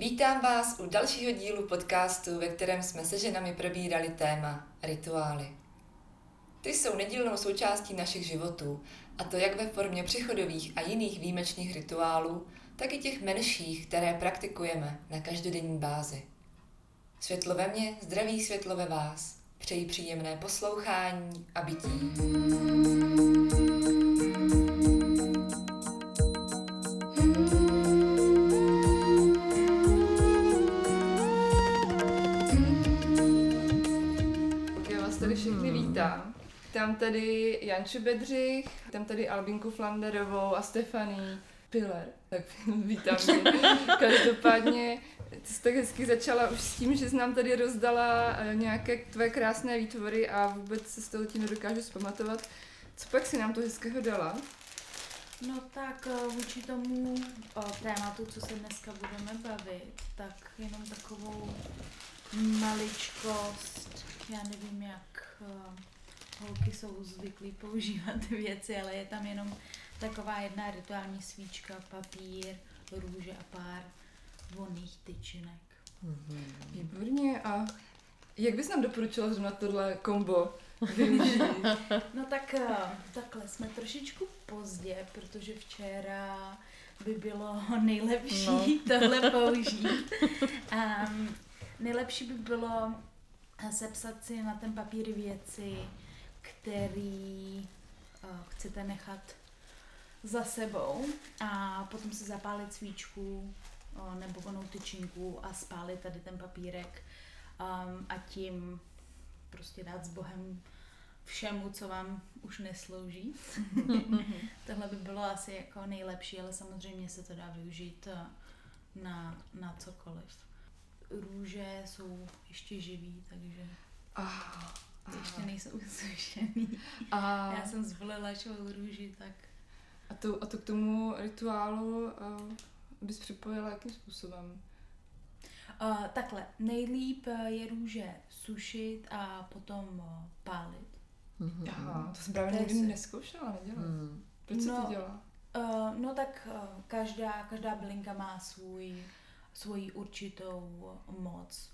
Vítám vás u dalšího dílu podcastu, ve kterém jsme se ženami probírali téma rituály. Ty jsou nedílnou součástí našich životů, a to jak ve formě přechodových a jiných výjimečných rituálů, tak i těch menších, které praktikujeme na každodenní bázi. Světlo ve mně, zdraví světlo ve vás. Přeji příjemné poslouchání a bytí. Vítám. Tady Janču Bedřich, tam tady Albinku Flanderovou a Stefaní Piller. Tak vítám tě. Každopádně ty jsi tak hezky začala už s tím, že jsi nám tady rozdala eh, nějaké tvoje krásné výtvory a vůbec se z toho ti nedokážu zpamatovat. Co pak si nám to hezkého dala? No tak eh, vůči tomu o, tématu, co se dneska budeme bavit, tak jenom takovou maličkost, já nevím, jak holky jsou zvyklí používat věci, ale je tam jenom taková jedna rituální svíčka, papír, růže a pár vonných tyčinek. Výborně. A jak bys nám doporučila zrovna tohle kombo využít? No tak eh, takhle jsme trošičku pozdě, protože včera by bylo nejlepší No. tohle použít. Um, nejlepší by bylo sepsat si na ten papír věci, který uh, chcete nechat za sebou a potom si zapálit svíčku uh, nebo vonou tyčinku a spálit tady ten papírek um, a tím prostě dát s Bohem všemu, co vám už neslouží. Tohle by bylo asi jako nejlepší, ale samozřejmě se to dá využít eh, na, na cokoliv. Růže jsou ještě živý, takže Ještě nejsou usušený. a, Já jsem zvolila šou růži, tak a, to, a to k tomu rituálu uh, bys připojila jakým způsobem? uh, takhle, nejlíp eh, je růže sušit a potom uh, pálit. Mhm. Aha, to jsem právě nikdy si- neskoušela, nedělala. Hmm. Proč se No, to dělá? Uh, no tak uh, každá, každá bylinka má svůj, svoji určitou moc.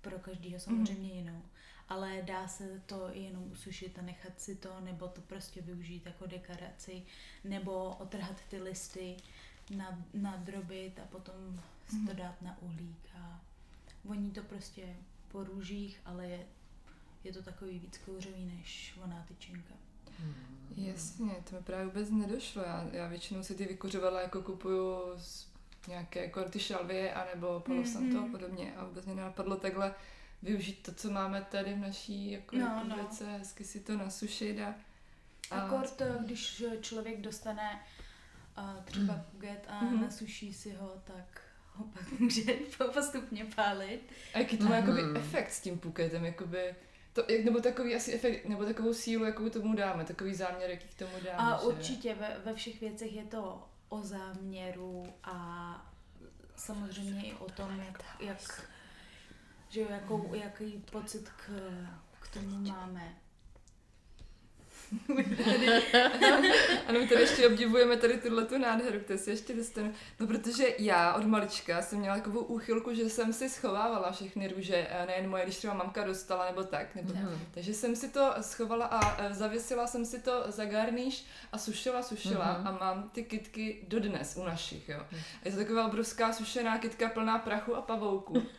Pro každého samozřejmě jinou. Ale dá se to jenom usušit a nechat si to, nebo to prostě využít jako dekoraci, nebo otrhat ty listy, nad, nadrobit a potom si to Mhm. dát na uhlík. A voní to prostě po růžích, ale je, je to takový víc kouřový než voná tyčinka. Jasně, to mi právě vůbec nedošlo. Já, já většinou si ty vykuřovala jako kupuju z nějaké jako ty šalvie anebo Palo Santo a podobně a vůbec mě nenapadlo takhle využít to, co máme tady v naší jako No, no. republice, hezky si to nasušit a, a Akord, když člověk dostane uh, třeba puget a Mhm. nasuší si ho, tak ho pak může postupně pálit. A jaký to má jakoby Mhm. efekt s tím puketem, jakoby, to, jak- nebo takový asi efekt, nebo takovou sílu, jakou tomu dáme, takový záměr, jaký k tomu dáme. A že? určitě ve, ve všech věcech je to o záměru a samozřejmě i o tom, jak, jak že jo, jakou, jaký pocit k, k tomu máme. Ano, my tady ještě obdivujeme tady tuhle tu nádheru, které si ještě dostanu. No protože já od malička jsem měla takovou úchylku, že jsem si schovávala všechny růže, nejen moje, když třeba mamka dostala nebo tak. Nebo Mhm. Takže jsem si to schovala a eh, zavěsila jsem si to za garníš a sušila, sušila Mhm. a mám ty kitky dodnes u našich, jo. A je to taková obrovská sušená kytka plná prachu a pavouků.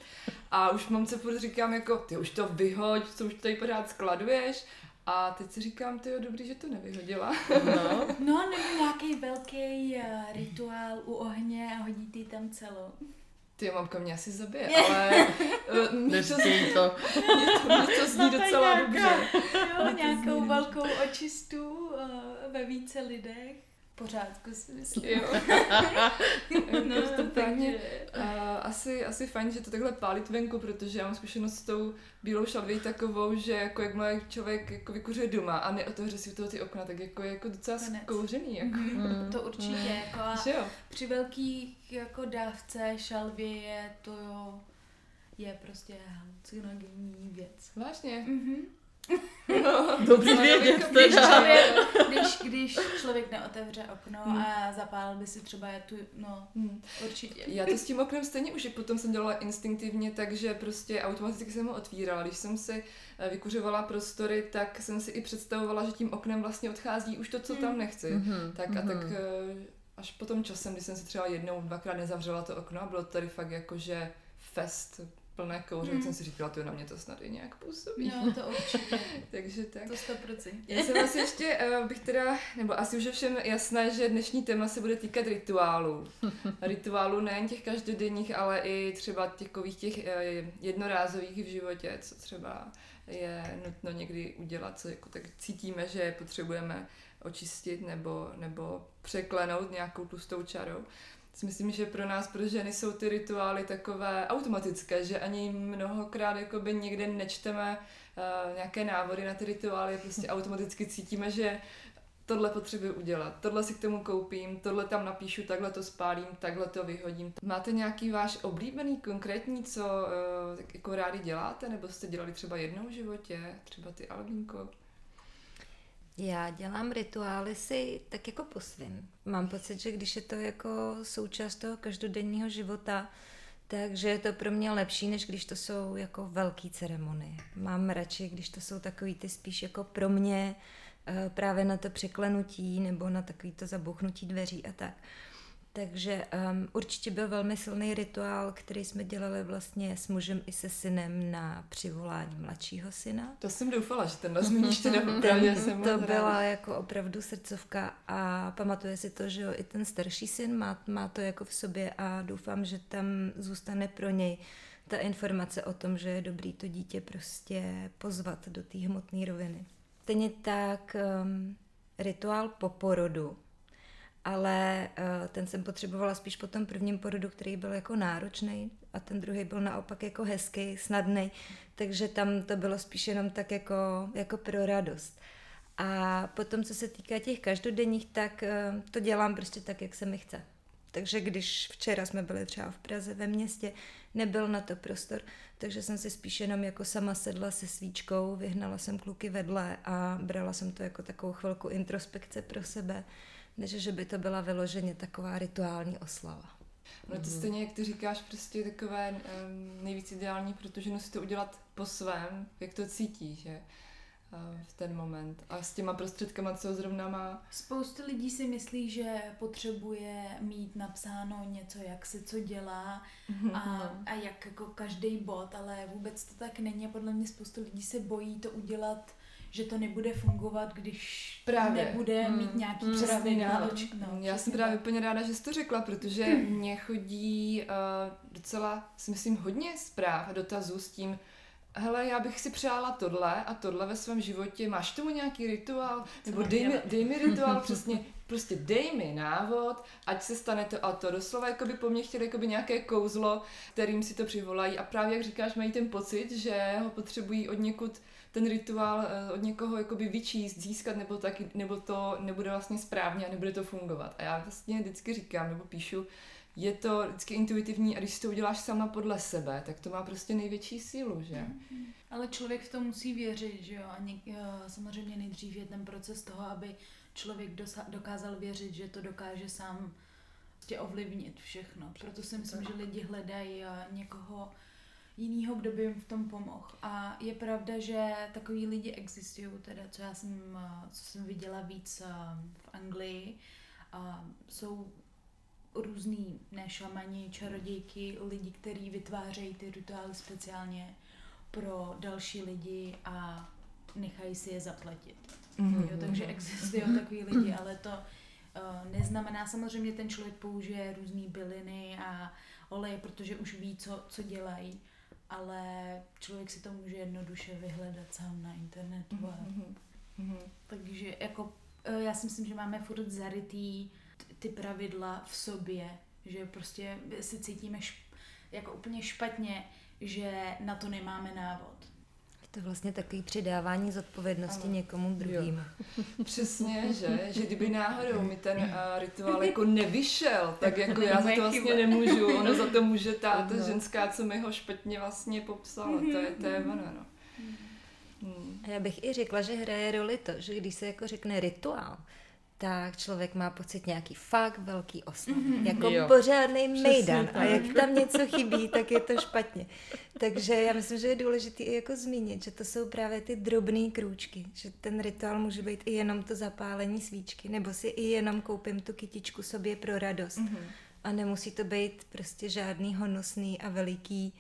A už mamce furt říkám jako, ty už to vyhoď, co už tady pořád skladuješ. A teď si říkám, ty jo, dobrý, že to nevyhodila. No, No, nebo nějaký velký uh, rituál u ohně a hodí ty tam celou. Ty mamka mě asi zabije, ale uh, mě to, to. mě to, mě to zní No, docela nějaká- dobře. Jo, nějakou zní velkou očistu uh, ve více lidech. Pořádku si myslím. Jo. No, Každopádně takže... uh, asi, asi fajn, že to takhle pálit venku, protože já mám zkušenost s tou bílou šalví takovou, že jako jakmile člověk jako vykuřuje doma a neotevře si u toho ty okna, tak jako je jako docela Konec. skouřený, jako. Mm. To určitě, jako a jo? při velkých jako dávce šalvě je to jo, je prostě halucinogenní věc. Vážně. Mhm. No, Dobře vědět Když teda. člověk, když, když člověk neotevře okno Hmm. a zapálil by si třeba tu, no, Hm. určitě. Já to s tím oknem stejně už potom jsem dělala instinktivně, takže prostě automaticky jsem ho otvírala. Když jsem si eh, vykuřovala prostory, tak jsem si i představovala, že tím oknem vlastně odchází už to, co tam nechci. Mhm, Tak a tak mhm. eh, až potom časem, když jsem si třeba jednou, dvakrát nezavřela to okno a bylo to tady fakt jakože fest plné kouře, Hmm. jsem si říkala, to na mě to snad i nějak působí. No, to určitě, Takže tak. to 100%. Já jsem asi ještě, uh, bych teda, nebo asi už je všem jasné, že dnešní téma se bude týkat rituálů. Rituálů nejen těch každodenních, ale i třeba takových těch uh, jednorázových v životě, co třeba je nutno někdy udělat, co jako tak cítíme, že potřebujeme očistit nebo, nebo překlenout nějakou tlustou čarou. Si myslím, že pro nás, pro ženy, jsou ty rituály takové automatické, že ani mnohokrát jakoby někde nečteme uh, nějaké návody na ty rituály, prostě automaticky cítíme, že tohle potřebuji udělat, tohle si k tomu koupím, tohle tam napíšu, takhle to spálím, takhle to vyhodím. Máte nějaký váš oblíbený konkrétní, co uh, jako rádi děláte, nebo jste dělali třeba jednou v životě, třeba ty Albínko? Já dělám rituály si tak jako po svým. Mám pocit, že když je to jako součást toho každodenního života, takže je to pro mě lepší, než když to jsou jako velké ceremonie. Mám radši, když to jsou takový ty spíš jako pro mě eh, právě na to překlenutí nebo na takový to zabouchnutí dveří a tak. Takže um, určitě byl velmi silný rituál, který jsme dělali vlastně s mužem i se synem na přivolání mladšího syna. To jsem doufala, že tenhle zmíníš teda opravdu, jsem to byla jako opravdu srdcovka a pamatuje si to, že jo, i ten starší syn má, má to jako v sobě a doufám, že tam zůstane pro něj ta informace o tom, že je dobrý to dítě prostě pozvat do té hmotné roviny. Stejně tak um, rituál po porodu, ale uh, ten jsem potřebovala spíš po tom prvním porodu, který byl jako náročný a ten druhý byl naopak jako hezký, snadný, takže tam to bylo spíš jenom tak jako, jako pro radost. A potom, co se týká těch každodenních, tak uh, to dělám prostě tak, jak se mi chce. Takže když včera jsme byli třeba v Praze ve městě, nebyl na to prostor, takže jsem si spíš jenom jako sama sedla se svíčkou, vyhnala jsem kluky vedle a brala jsem to jako takovou chvilku introspekce pro sebe, než že by to byla vyloženě taková rituální oslava. No to stejně, jak ty říkáš, prostě takové um, nejvíc ideální, protože ženu si to udělat po svém, jak to cítí, že v ten moment. A s těma prostředkama, co zrovna má. Spoustu lidí si myslí, že potřebuje mít napsáno něco, jak se co dělá a, a jak jako každý bod, ale vůbec to tak není. Podle mě spoustu lidí se bojí to udělat, že to nebude fungovat, když Právě. nebude Hmm. mít nějaký Hmm. pravidla. No, oč- no, Já jsem právě úplně ráda, že jsi to řekla, protože mně chodí uh, docela, si myslím, hodně zpráv a dotazů s tím, hele, já bych si přála tohle a tohle ve svém životě, máš k tomu nějaký rituál? Nebo mám dej mi, dej mi rituál, přesně, prostě dej mi návod, ať se stane to a to. Doslova jakoby po mně chtěli jakoby nějaké kouzlo, kterým si to přivolají a právě jak říkáš, mají ten pocit, že ho potřebují od někud ten rituál eh, od někoho jakoby vyčíst, získat, nebo, taky, nebo to nebude vlastně správně a nebude to fungovat. A já vlastně vždycky říkám, nebo píšu, je to vždycky intuitivní a když si to uděláš sama podle sebe, tak to má prostě největší sílu, že? Ale člověk v tom musí věřit, že jo? A něk, eh, samozřejmě nejdřív je ten proces toho, aby člověk dosa- dokázal věřit, že to dokáže sám prostě ovlivnit všechno. Proto si myslím, že lidi hledají eh, někoho jiného, kdo by jim v tom pomohl. A je pravda, že takový lidi existují, teda co já jsem, eh, co jsem viděla víc eh, v Anglii, a jsou různý ne šamani, čarodějky, lidi, kteří vytvářejí ty rituály speciálně pro další lidi a nechají si je zaplatit. Mhm. Jo, takže existují takový lidi, ale to uh, neznamená, samozřejmě ten člověk použije různé byliny a oleje, protože už ví, co, co dělají, ale člověk si to může jednoduše vyhledat sám na internetu. A, Mhm. Mhm. takže jako eh, já si myslím, že máme furt zarytý ty pravidla v sobě, že prostě si cítíme šp- jako úplně špatně, že na to nemáme návod. Je to vlastně takový přidávání zodpovědnosti Ano. někomu druhému. Přesně, že? Že kdyby náhodou mi ten uh, rituál jako nevyšel, tak jako já za to vlastně nemůžu. Ono za to může ta, ta No. ženská, co mi ho špatně vlastně popsala. To je, to je ono, no. Hmm. A já bych i řekla, že hraje roli to, že když se jako řekne rituál, tak člověk má pocit nějaký fakt velký oslav. Mm-hmm. Jako Jo. pořádný mejdan. A jak tam něco chybí, tak je to špatně. Takže já myslím, že je důležité i jako zmínit, že to jsou právě ty drobné krůčky. Že ten rituál může být i jenom to zapálení svíčky, nebo si i jenom koupím tu kytičku sobě pro radost. Mm-hmm. A nemusí to být prostě žádný honosný a veliký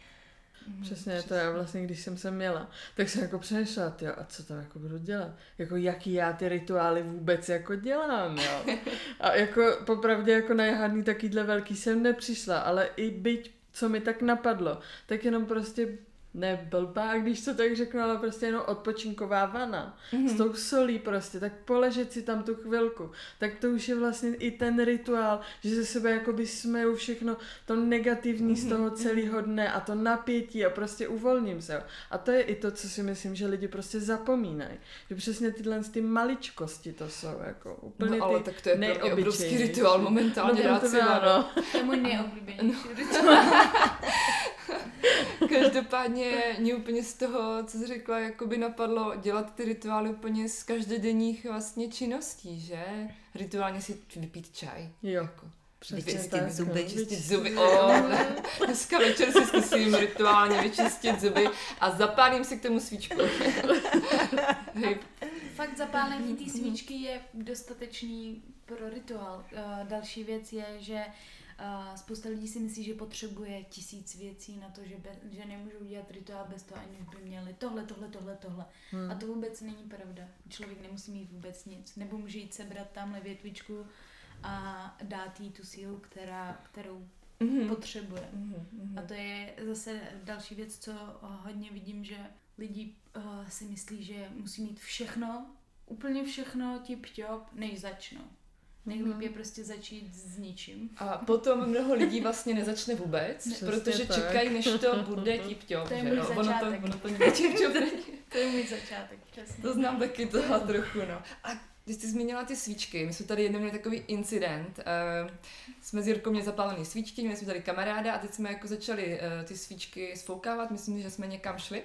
Přesně, to já vlastně, když jsem sem měla, tak jsem jako přemýšlela, jo, a co tam jako budu dělat? Jako jaký já ty rituály vůbec jako dělám, jo? A jako popravdě jako na žádný takýhle velký jsem nepřišla, ale i byť, co mi tak napadlo, tak jenom prostě ne blbá, když to tak řeknu, ale prostě jenom odpočinková vana. Mm-hmm. S tou solí prostě, tak poležet si tam tu chvilku. Tak to už je vlastně i ten rituál, že ze sebe jakoby smeju všechno to negativní z toho celého dne a to napětí a prostě uvolním se. A to je i to, co si myslím, že lidi prostě zapomínají. Že přesně tyhle ty maličkosti to jsou jako úplně No ale ty tak to je pro mě obrovský rituál momentálně No, to si no. Je můj nejoblíbenější rituál. Každopádně mě úplně z toho, co jsi řekla, jakoby napadlo dělat ty rituály úplně z každodenních vlastně činností, že? Rituálně si vypít čaj. Jo, Jako. vyčistit tak, zuby, vyčistit zuby. O, dneska večer si zkusím rituálně vyčistit zuby a zapálím si k tomu svíčku. Hej, Fakt zapálení té svíčky je dostatečný pro rituál. Uh, další věc je, že spousta lidí si myslí, že potřebuje tisíc věcí na to, že, be, že nemůžou udělat rituál bez toho, aniž by měli tohle, tohle, tohle, tohle. Hmm. A to vůbec není pravda. Člověk nemusí mít vůbec nic. Nebo může jít sebrat tamhle větvičku a dát jí tu sílu, která, kterou Mhm. potřebuje. Mhm, mhm. A to je zase další věc, co hodně vidím, že lidi uh, si myslí, že musí mít všechno, úplně všechno tip top, než začnou. Nejlíp Mhm. je prostě začít s ničím. A potom mnoho lidí vlastně nezačne vůbec, Přesně protože tak. čekají, než to bude tip-top. To je že můj jo? Ono to, začátek. ono to nikdy tip-top není. To je můj začátek, přesně. To znám taky toho trochu, no. A když jsi zmínila ty svíčky, my jsme tady jednou měli takový incident. Uh, jsme s Jirkou měli zapálený svíčky, měli jsme tady kamaráda a teď jsme jako začali uh, ty svíčky sfoukávat, myslím, že jsme někam šli.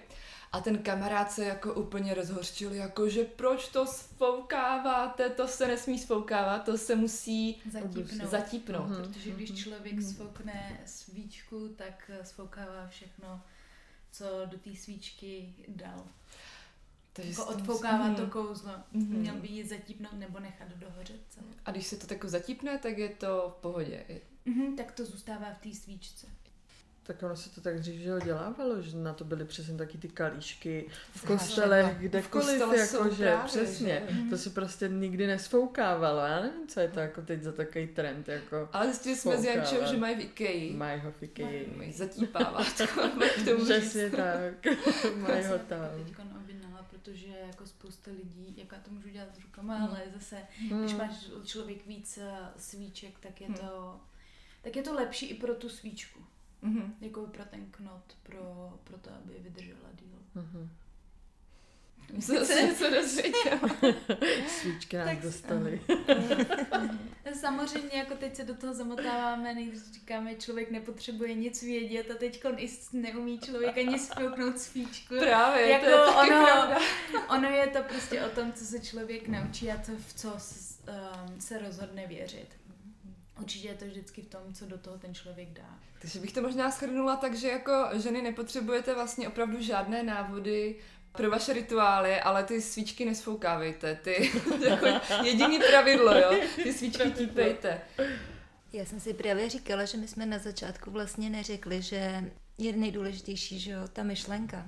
A ten kamarád se jako úplně rozhořčil, jako že proč to sfoukáváte, to se nesmí sfoukávat, to se musí Zatípnout. zatípnout. Mhm. Protože když Mhm. člověk sfoukne svíčku, tak sfoukává všechno, co do té svíčky dal. Takže Jako odfoukává Mhm. to kouzlo. Mhm. Měl by ji zatípnout nebo nechat dohořet celé. A když se to tak zatípne, tak je to v pohodě. Mhm, tak to zůstává v té svíčce. Tak ono se to tak dřív že dělávalo, že na to byly přesně taky ty kalíšky v kostelech, V kdekoliv, jakože právě, přesně. že? To si prostě nikdy nesfoukávalo. Já nevím, co je to jako teď za takový trend, jako Ale zjistili jsme s Jančou, že mají v Ikeji. mají ho fiky. Mají zatípávat. Mají k tomu Přesně říct. tak. mají ho tam. Objednala, protože jako spousta lidí, jak já to můžu dělat s rukama, Hmm. ale zase, když Hmm. máš člověk víc eh, svíček, tak je Hmm. to tak je to lepší i pro tu svíčku. Mhm. Jako pro ten knot, pro, pro to, aby vydržela díl. Mhm. Jsem se něco dozvěděla. Svíčky nás Tak- dostaly. Samozřejmě, jako teď se do toho zamotáváme, než říkáme, člověk nepotřebuje nic vědět a teď neumí člověk ani spouknout svíčku. Právě, Jako to je taky ono- pravda. Ono je to prostě o tom, co se člověk naučí a co, v co um, se rozhodne věřit. Určitě je to vždycky v tom, co do toho ten člověk dá. Takže bych to možná shrnula tak, že jako ženy nepotřebujete vlastně opravdu žádné návody pro vaše rituály, ale ty svíčky nesfoukávejte. Ty jako jediný pravidlo, jo. Ty svíčky típejte. Já jsem si právě říkala, že my jsme na začátku vlastně neřekli, že je nejdůležitější, že jo, ta myšlenka.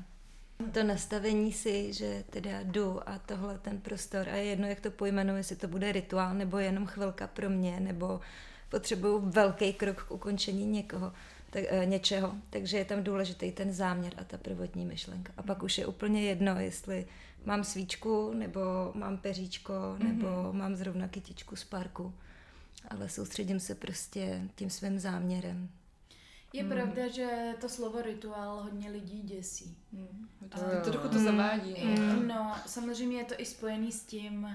To nastavení si, že teda jdu a tohle ten prostor a je jedno, jak to pojmenuji, jestli to bude rituál nebo jenom chvilka pro mě, nebo potřebuju velký krok k ukončení někoho, tak, e, něčeho. Takže je tam důležitý ten záměr a ta prvotní myšlenka. A pak už je úplně jedno, jestli mám svíčku, nebo mám peříčko, nebo mám zrovna kytičku z parku ale soustředím se prostě tím svým záměrem. Je Hmm. pravda, že to slovo rituál hodně lidí děsí. To, to trochu to zavádí. No. No, samozřejmě je to i spojený s tím,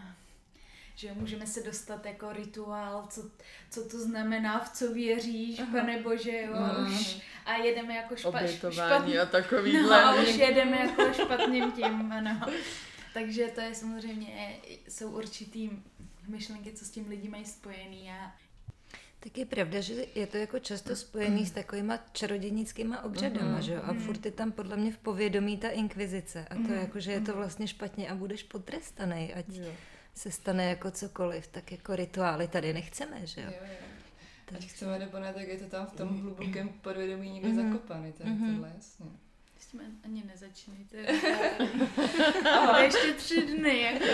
že můžeme se dostat jako rituál, co, co to znamená, v co věříš, Aha. pane bože, jo, Mhm. už a jedeme jako špa, Obětování a No takovýhle. a už jedeme jako špatným tím, ano. Takže to je samozřejmě, jsou určitý myšlenky, co s tím lidi mají spojený a Tak je pravda, že je to jako často spojený s takovýma čarodějnickýma obřadama, Mhm. že jo? A furt je tam podle mě v povědomí ta inkvizice. A to jako, že je to vlastně špatně a budeš potrestaný, ať Jo. Se stane jako cokoliv, tak jako rituály tady nechceme, že jo? Jo, jo. Ať Tak- chceme nebo ne, tak je to tam v tom hlubokém podvědomí někde Mhm. zakopaný, ten, Mhm. tohle, jasně. tím ani nezačínejte. Ale ještě tři dny, jako.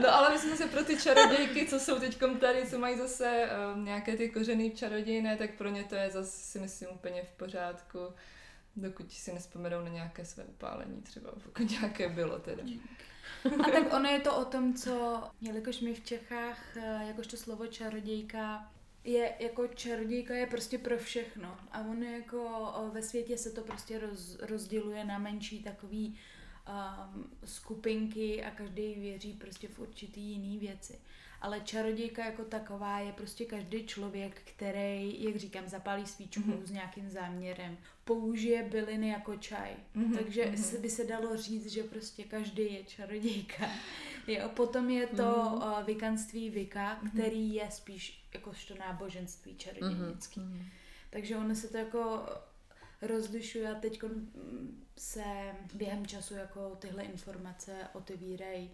No ale myslím se pro ty čarodějky, co jsou teď tady, co mají zase um, nějaké ty kořeny čarodějné, tak pro ně to je zase si myslím úplně v pořádku, dokud si nespomenou na nějaké své upálení třeba, pokud nějaké bylo teda. A tak ono je to o tom, co, jelikož my v Čechách, eh, jakožto slovo čarodějka, je jako čarodějka je prostě pro všechno. A ono jako ve světě se to prostě roz, rozděluje na menší takový um, skupinky a každý věří prostě v určitý jiný věci. Ale čarodějka jako taková je prostě každý člověk, který, jak říkám, zapálí svíčku Mhm. s nějakým záměrem, použije byliny jako čaj. Mhm, Takže mhm. se by se dalo říct, že prostě každý je čarodějka. Jo, potom je to Mhm. uh, vikanství Vika, který je spíš jakožto náboženství čarodějnický. Mhm. Takže ono se to jako rozlišuje a teď se během času jako tyhle informace otevírají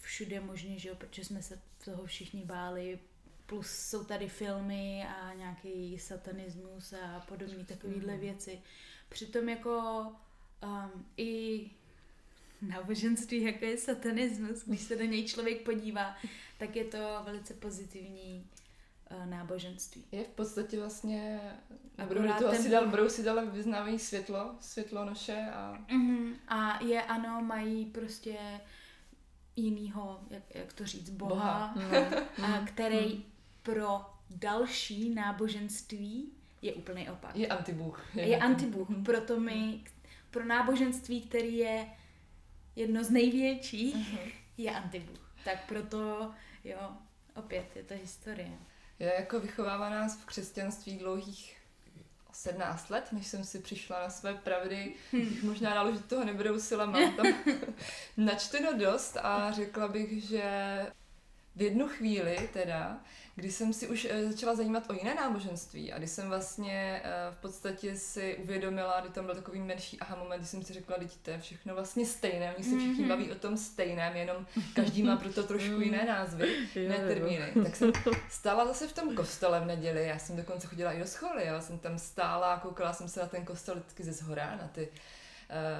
všude možně, že jo, protože jsme se toho všichni báli, plus jsou tady filmy a nějaký satanismus a podobné takovéhle věci. Přitom jako um, i náboženství, jako je satanismus, když se do něj člověk podívá, tak je to velice pozitivní uh, náboženství. Je v podstatě vlastně, Akorát budou do toho ten- si dal, budou si dal vyznávají světlo, světlo noše a Mm-hmm. A je ano, mají prostě jinýho, jak, jak to říct, boha, Boha. No. a který pro další náboženství je úplný opak. je antibůh. Je antibůh. Proto my, pro náboženství, který je jedno z největších, je antibůh. Tak proto, jo, opět je to historie. Je jako vychovává nás v křesťanství dlouhých 17 let, než jsem si přišla na své pravdy. Bych možná dalo, že toho nebudou sila, mám tam načteno dost a řekla bych, že v jednu chvíli teda, kdy jsem si už eh, začala zajímat o jiné náboženství a kdy jsem vlastně eh, v podstatě si uvědomila, kdy tam byl takový menší aha moment, kdy jsem si řekla, že to je všechno vlastně stejné, oni se všichni Mhm. baví o tom stejném, jenom každý má proto trošku jiné názvy Jo, ne jo. termíny. Tak jsem stála zase v tom kostele v neděli, já jsem dokonce chodila i do školy, já jsem tam stála a koukala jsem se na ten kostel vždycky ze zhora, na ty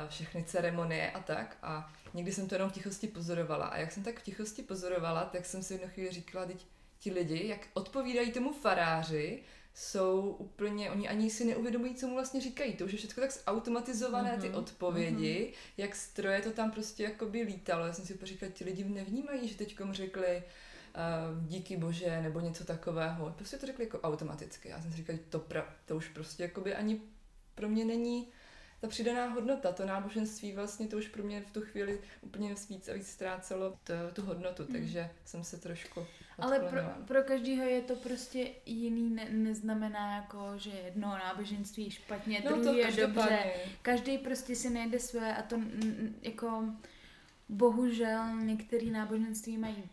všechny ceremonie a tak a někdy jsem to jenom v tichosti pozorovala a jak jsem tak v tichosti pozorovala, tak jsem si v jednu chvíli říkala, teď ti lidi, jak odpovídají tomu faráři, jsou úplně, oni ani si neuvědomují, co mu vlastně říkají. To už je všechno tak zautomatizované, ty Mhm, odpovědi, jak stroje to tam prostě jakoby lítalo. Já jsem si úplně říkala, ti lidi nevnímají, že teďkom řekli uh, díky bože nebo něco takového. Prostě to řekli jako automaticky. Já jsem si říkala, to, pra, to už prostě jakoby ani pro mě není ta přidaná hodnota, to náboženství vlastně to už pro mě v tu chvíli úplně víc a víc ztrácelo to, tu hodnotu, takže jsem se trošku Ale pro, pro každého je to prostě jiný, ne, neznamená jako, že jedno náboženství je špatně, No to druhý je dobře. Každý prostě si najde své a to jako bohužel některé náboženství mají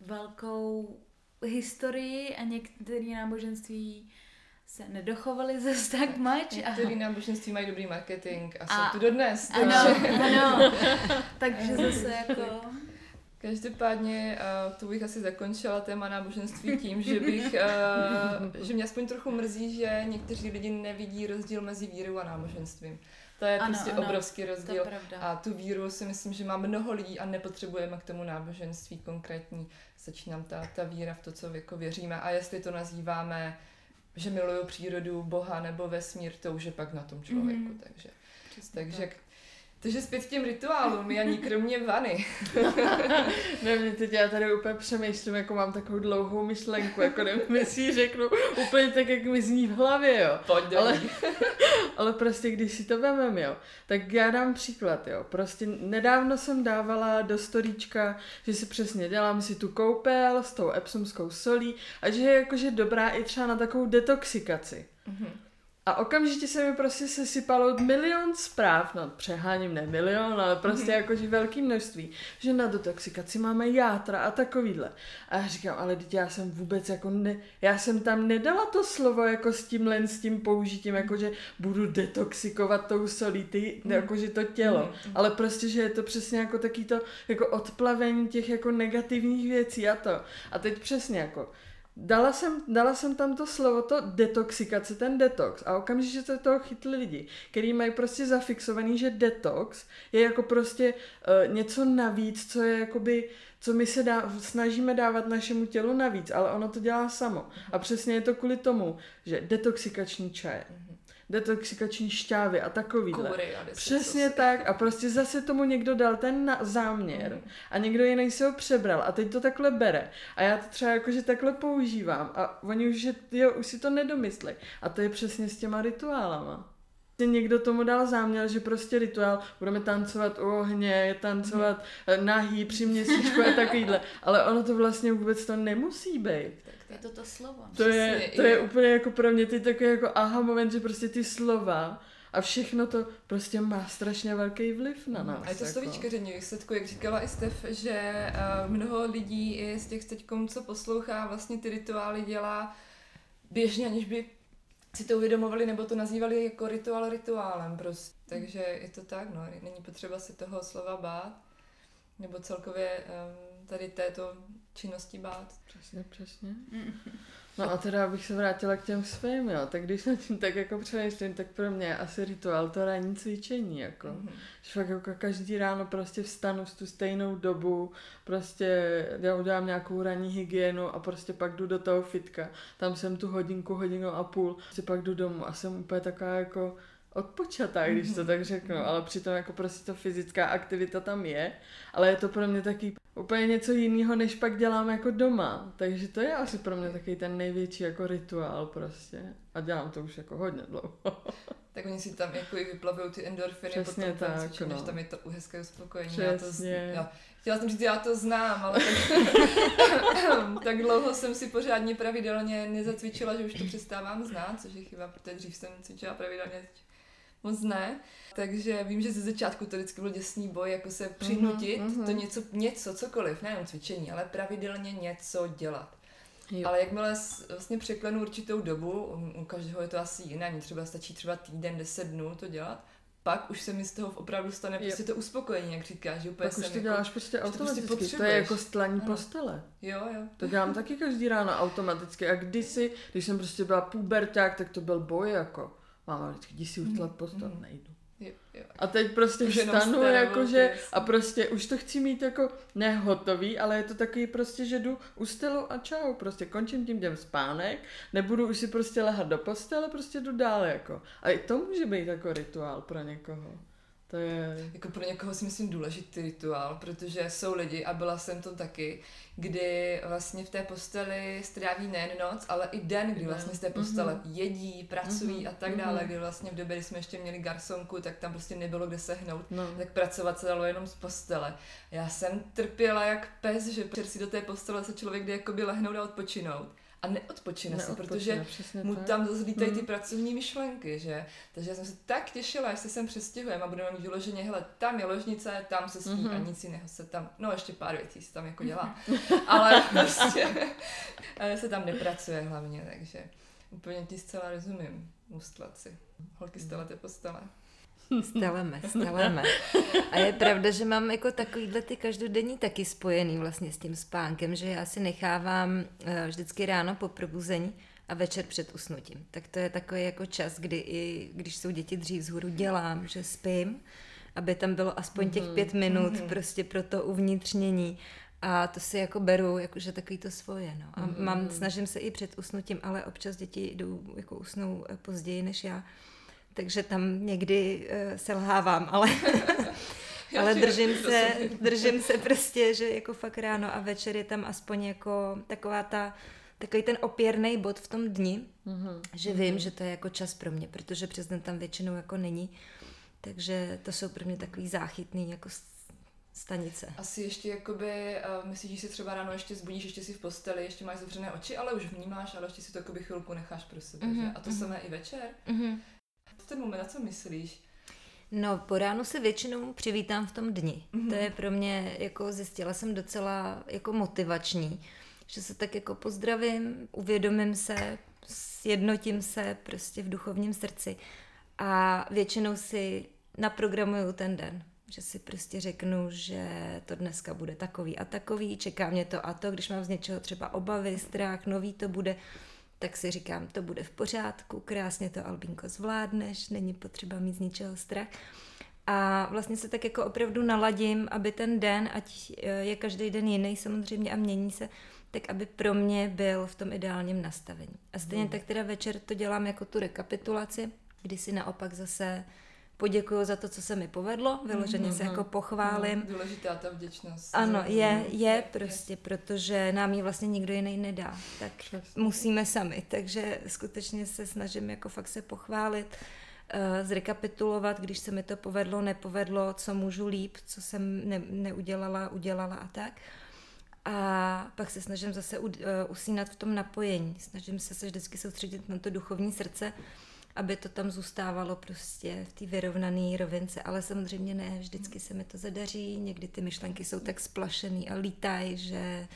velkou historii a některé náboženství se nedochovaly zase tak moc. A, Některý náboženství mají dobrý marketing a, A- jsou tu dodnes. ano, takže- ano. Takže zase jako... Každopádně uh, to bych asi zakončila téma náboženství tím, že bych, uh, že mě aspoň trochu mrzí, že někteří lidi nevidí rozdíl mezi vírou a náboženstvím. To je Ano, prostě ano, obrovský rozdíl. A tu víru si myslím, že má mnoho lidí a nepotřebujeme k tomu náboženství konkrétní. Začínám ta, ta víra v to, co jako věříme. A jestli to nazýváme, že miluju přírodu, Boha nebo vesmír, to už je pak na tom člověku. Mhm. Takže, Přesně takže tak. Takže zpět k těm rituálům, Janí, kromě vany. ne, mě teď já tady úplně přemýšlím, jako mám takovou dlouhou myšlenku, jako nevím, jestli řeknu úplně tak, jak mi zní v hlavě, jo. Pojď do Ale, ale prostě, když si to vemem, jo, tak já dám příklad, jo. Prostě nedávno jsem dávala do storíčka, že si přesně dělám si tu koupel s tou epsomskou solí a že je jakože dobrá i třeba na takovou detoxikaci. Mhm. A okamžitě se mi prostě sesypalo milion zpráv, no přeháním ne milion, ale prostě Mhm. jakože velký množství, že na detoxikaci máme játra a takovýhle. A já říkám, ale teď já jsem vůbec jako ne, já jsem tam nedala to slovo jako s tímhle, s tím použitím, jakože budu detoxikovat tou solí, ty, Mhm. jakože to tělo. Mhm. Ale prostě, že je to přesně jako taký to jako odplavení těch jako negativních věcí a to. A teď přesně jako Dala jsem, dala jsem tam to slovo, to detoxikace, ten detox a okamžitě se toho chytli lidi, který mají prostě zafixovaný, že detox je jako prostě uh, něco navíc, co je jakoby, co my se dá, snažíme dávat našemu tělu navíc, ale ono to dělá samo. A přesně je to kvůli tomu, že detoxikační čaje, detoxikační šťávy a takovýhle. Kůry a Přesně sosy. tak a prostě zase tomu někdo dal ten na- záměr Mhm. a někdo jiný si ho přebral a teď to takhle bere a já to třeba jakože takhle používám a oni už, že, jo, už si to nedomyslí a to je přesně s těma rituálama. Někdo tomu dal záměr, že prostě rituál, budeme tancovat u ohně, tancovat mm. nahý při měsíčku a takovýhle, ale ono to vlastně vůbec to nemusí být. Je to to slovo. To je, to je úplně jako pro mě teď takový jako aha moment, že prostě ty slova a všechno to prostě má strašně velký vliv na nás. A je to jako. slovíčkaření výsledku, jak říkala i Stef, že uh, mnoho lidí i z těch teďkom, co poslouchá, vlastně ty rituály dělá běžně, aniž by si to uvědomovali nebo to nazývali jako rituál rituálem prostě. Takže je to tak, no, není potřeba si toho slova bát, nebo celkově um, tady této činnosti bát. Přesně, přesně. No a teda, abych se vrátila k těm svým, jo, tak když nad tím tak jako přemýšlím, tak pro mě je asi rituál to ranní cvičení, jako. Mhm. Že fakt jako každý ráno prostě vstanu v tu stejnou dobu, prostě já udělám nějakou ranní hygienu a prostě pak jdu do toho fitka. Tam jsem tu hodinku, hodinu a půl, prostě pak jdu domů a jsem úplně taková jako odpočatá, když to tak řeknu, ale přitom jako prostě ta fyzická aktivita tam je, ale je to pro mě taky úplně něco jiného, než pak dělám jako doma. Takže to je asi pro mě taky ten největší jako rituál prostě. A dělám to už jako hodně dlouho. Tak oni si tam jako i vyplavují ty endorfiny Přesně potom tak, cvičení, no. tam je to hezké uspokojení. Já to, z- Přesně. já, chtěla jsem říct, já to znám, ale tak, tak dlouho jsem si pořádně pravidelně nezacvičila, že už to přestávám znát, což je chyba, protože dřív jsem cvičila pravidelně, moc ne. Takže vím, že ze začátku to vždycky byl děsný boj, jako se přinutit mhm. to něco, něco, cokoliv, nejenom cvičení, ale pravidelně něco dělat. Jo. Ale jakmile vlastně překlenu určitou dobu, u každého je to asi jiné, mně třeba stačí třeba týden, deset dnů to dělat, pak už se mi z toho opravdu stane Jo. prostě to uspokojení, jak říkáš, že úplně Pak už to jako, děláš prostě to prostě automaticky. to je potřebuješ. jako stlaní Ano. postele. Jo, jo. To dělám taky každý ráno automaticky. A kdysi, když jsem prostě byla puberták, tak to byl boj jako. Máma vždycky, jdi si ustlat postel, Mhm. nejdu. jo, jo. A teď prostě Už vstanu jakože a prostě už to chci mít jako nehotový, ale je to takový prostě, že jdu u stylu a čau, prostě končím tím jdem spánek, nebudu už si prostě lehat do postele, prostě jdu dál jako. A i to může být jako rituál pro někoho. To je... Jako pro někoho si myslím důležitý rituál, protože jsou lidi, a byla jsem to taky, kdy vlastně v té posteli stráví nejen noc, ale i den, kdy vlastně z té postele Mhm. jedí, pracují Mhm, a tak dále, mhm. kdy vlastně v době, kdy jsme ještě měli garsonku, tak tam prostě nebylo kde sehnout. No. tak pracovat se dalo jenom z postele. Já jsem trpěla jak pes, že před si do té postele se člověk jde jakoby lehnout a odpočinout. A neodpočine si, Neodpočine, protože mu tak. tam zlítají ty Mhm. pracovní myšlenky, že? Takže já jsem se tak těšila, až se sem přestěhujeme a budeme mít vyloženě, hele, tam je ložnice, tam se spí Mhm. a nic jiného se tam, no ještě pár věcí se tam jako dělá, ale prostě se tam nepracuje hlavně, takže úplně ti zcela rozumím, ustlat si. Holky stelete postele. Steleme, steleme. A je pravda, že mám jako takovýhle ty každodenní taky spojený vlastně s tím spánkem, že já si nechávám eh, vždycky ráno po probuzení a večer před usnutím. Tak to je takový jako čas, kdy i když jsou děti dřív vzhůru dělám, že spím, aby tam bylo aspoň těch pět minut Mhm. prostě pro to uvnitřnění. A to si jako beru, jakože takový to svoje, no. A mám, snažím se i před usnutím, ale občas děti jdou, jako usnou eh, později než já. Takže tam někdy uh, selhávám, ale Ale držím se, držím se prostě, že jako fakt ráno a večer je tam aspoň jako taková ta, takový ten opěrný bod v tom dni, Mhm. že vím, že to je jako čas pro mě, protože přes den tam většinou jako není. Takže to jsou pro mě takový záchytný jako stanice. Asi ještě jakoby, uh, myslíš, že si třeba ráno ještě zbudíš, ještě si v posteli, ještě máš zavřené oči, ale už vnímáš, ale ještě si to jakoby chvilku necháš pro sebe, Mhm, že? A to mhm. samé i večer. Mhm. Ten moment, na co myslíš? No, po ránu se většinou přivítám v tom dni. Mhm. To je pro mě, jako zjistila jsem docela jako motivační, že se tak jako pozdravím, uvědomím se, sjednotím se prostě v duchovním srdci a většinou si naprogramuju ten den. Že si prostě řeknu, že to dneska bude takový a takový, čeká mě to a to, když mám z něčeho třeba obavy, strach, nový to bude, tak si říkám, to bude v pořádku, krásně to Albínko zvládneš, není potřeba mít z ničeho strach. A vlastně se tak jako opravdu naladím, aby ten den, ať je každý den jiný samozřejmě a mění se, tak aby pro mě byl v tom ideálním nastavení. A stejně tak teda večer to dělám jako tu rekapitulaci, kdy si naopak zase poděkuju za to, co se mi povedlo, vyloženě se jako pochválím. No, důležitá ta vděčnost. Ano, je, je prostě, protože nám ji vlastně nikdo jiný nedá. Tak Přesně. musíme sami, takže skutečně se snažím jako fakt se pochválit, eh, zrekapitulovat, když se mi to povedlo, nepovedlo, co můžu líp, co jsem ne, neudělala, udělala a tak. A pak se snažím zase u, eh, usínat v tom napojení. Snažím se se vždycky soustředit na to duchovní srdce, aby to tam zůstávalo prostě v té vyrovnané rovince. Ale samozřejmě ne, vždycky se mi to zadaří, někdy ty myšlenky jsou tak splašený a lítají, že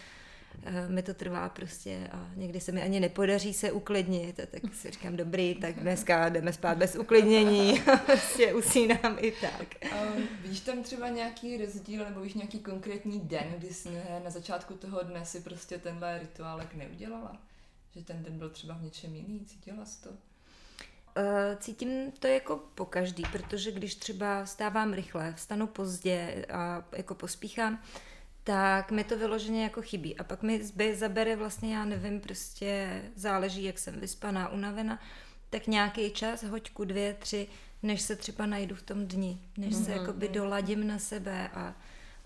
eh, mi to trvá prostě a někdy se mi ani nepodaří se uklidnit, a tak si říkám, dobrý, tak dneska jdeme spát bez uklidnění, prostě usínám i tak. A víš tam třeba nějaký rozdíl, nebo víš nějaký konkrétní den, kdy jsi na začátku toho dne si prostě tenhle rituálek neudělala? Že ten den byl třeba v něčem jiný, cítila jsi to? Eh, Cítím to jako po každý, protože když třeba vstávám rychle, vstanu pozdě a jako pospíchám, tak mi to vyloženě jako chybí. A pak mi zby zabere vlastně, já nevím, prostě záleží, jak jsem vyspaná, unavena, tak nějaký čas, hoďku, dvě, tři, než se třeba najdu v tom dni, než se jakoby doladím na sebe a,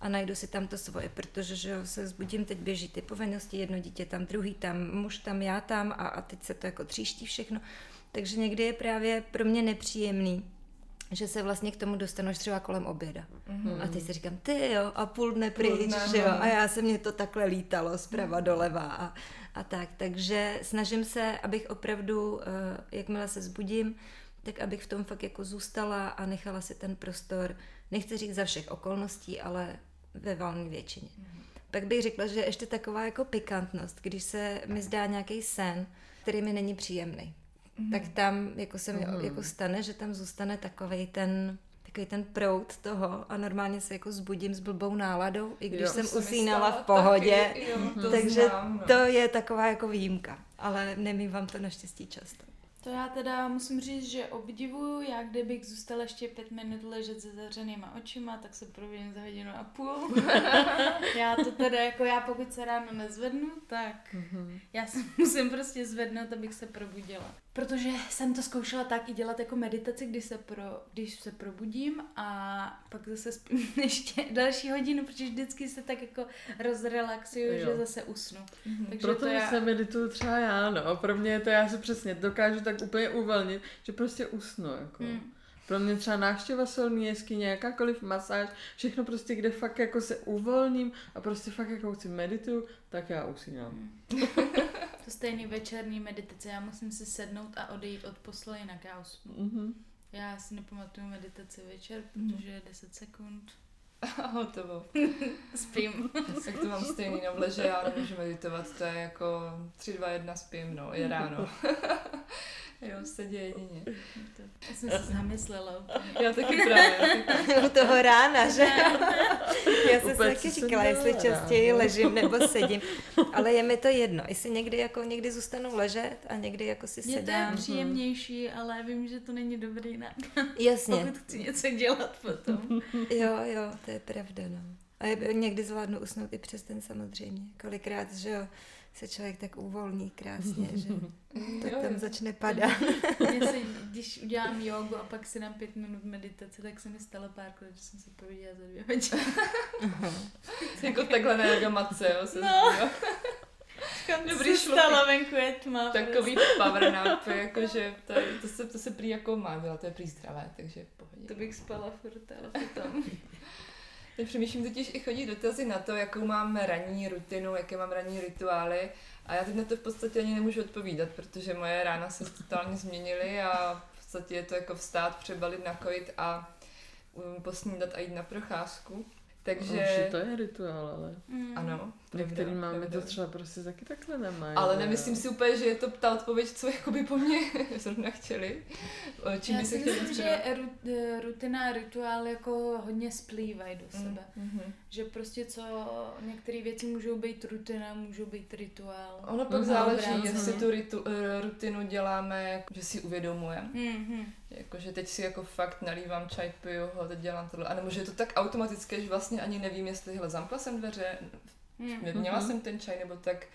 a najdu si tam to svoje, protože že jo, se zbudím, teď běží ty povinnosti, jedno dítě tam, druhý tam, muž tam, já tam a, a teď se to jako tříští všechno. Takže někdy je právě pro mě nepříjemný, že se vlastně k tomu dostanu až třeba kolem oběda. Mm-hmm. A teď si říkám, ty jo, a půl dne pryč, dne, že jo, no. a já se mě to takhle lítalo zprava doleva a, a tak. Takže snažím se, abych opravdu, eh, jakmile se zbudím, tak abych v tom fakt jako zůstala a nechala si ten prostor, nechci říct za všech okolností, ale ve valné většině. Pak bych řekla, že ještě taková jako pikantnost, když se mi zdá nějaký sen, který mi není příjemný, mm. tak tam jako se mi Mhm. jako stane, že tam zůstane takovej ten takový ten prout toho a normálně se jako zbudím s blbou náladou, i když Jo. jsem usínala v pohodě. Taky, jo, to Takže znám, no. to je taková jako výjimka, ale nemývám to naštěstí často. To já teda musím říct, že obdivuju, já kdybych zůstala ještě pět minut ležet se zavřenýma očima, tak se probudím za hodinu a půl. já to teda jako já pokud se ráno nezvednu, tak já se musím prostě zvednout, abych se probudila. Protože jsem to zkoušela tak i dělat jako meditaci, když se, pro, když se probudím a pak zase spím ještě další hodinu, protože vždycky se tak jako rozrelaxuju, Jo. že zase usnu. Takže Proto to já... se medituju třeba já, no. Pro mě je to, já si přesně dokážu tak úplně uvolnit, že prostě usnu, jako. Hmm. Pro mě třeba návštěva solní jeskyně, jakákoliv masáž, všechno prostě, kde fakt jako se uvolním a prostě fakt jako si medituju, tak já usínám. To stejný večerní meditace, já musím si sednout a odejít od posle, jinak já usnu. Mhm. Já si nepamatuju meditaci večer, Mhm. protože je 10 sekund. A hotovo. Spím. Tak to mám stejný na vleže, já nemůžu meditovat, to je jako 3, 2, 1 spím, no, je ráno. Jo, se děje jedině. Já jsem se zamyslela úplně. Já taky právě. U toho rána, že? Já jsem si taky říkala, jestli častěji ráno. ležím nebo sedím. Ale je mi to jedno. Jestli někdy jako někdy zůstanu ležet a někdy jako si Mně to je sedám. příjemnější, ale vím, že to není dobrý nápad, Jasně. pokud chci něco dělat potom. Jo, jo, to je pravda, no. A je, někdy zvládnu usnout i přes den samozřejmě. Kolikrát, že jo, se člověk tak uvolní krásně, že to Jo, tam jo. začne padat. Se, když udělám jogu a pak si dám pět minut meditace, tak se mi stalo párkrát, že jsem se poviděla za dvě hodiny. jako takhle na jogamace, jo. Se No. Dobrý Dobrý se stalo, venku je tma. Takový power nap, jakože to, to, se, to se prý jako má dělat, to je prý zdravé, takže v pohodě. To bych spala furt, ale potom. Teď přemýšlím totiž i chodí dotazy na to, jakou mám ranní rutinu, jaké mám ranní rituály. A já teď na to v podstatě ani nemůžu odpovídat, protože moje rána se totálně změnily a v podstatě je to jako vstát, přebalit, nakojit a um, posnídat a jít na procházku. Takže Už to je rituál, ale Mm. ano. Některý pravda, máme to pravda. třeba prostě taky takhle nemají. Ale nemyslím si úplně, že je to ta odpověď, co jakoby po mně zrovna chtěli. O Čím Já by se si chtěli myslím, že eh, rutina a rituál jako hodně splývají do sebe. Mhm. Že prostě co, některé věci můžou být rutina, můžou být rituál. Ono pak Mhm. záleží, jestli tu ritu, eh, rutinu děláme, jako, že si uvědomujeme. Mm-hmm. Jakože teď si jako fakt nalívám čaj, piju ho, teď dělám tohle. A nebo že je to tak automatické, že vlastně ani nevím, jestli hele, zamkla jsem dveře, Mm. měla Mhm. jsem ten čaj, nebo tak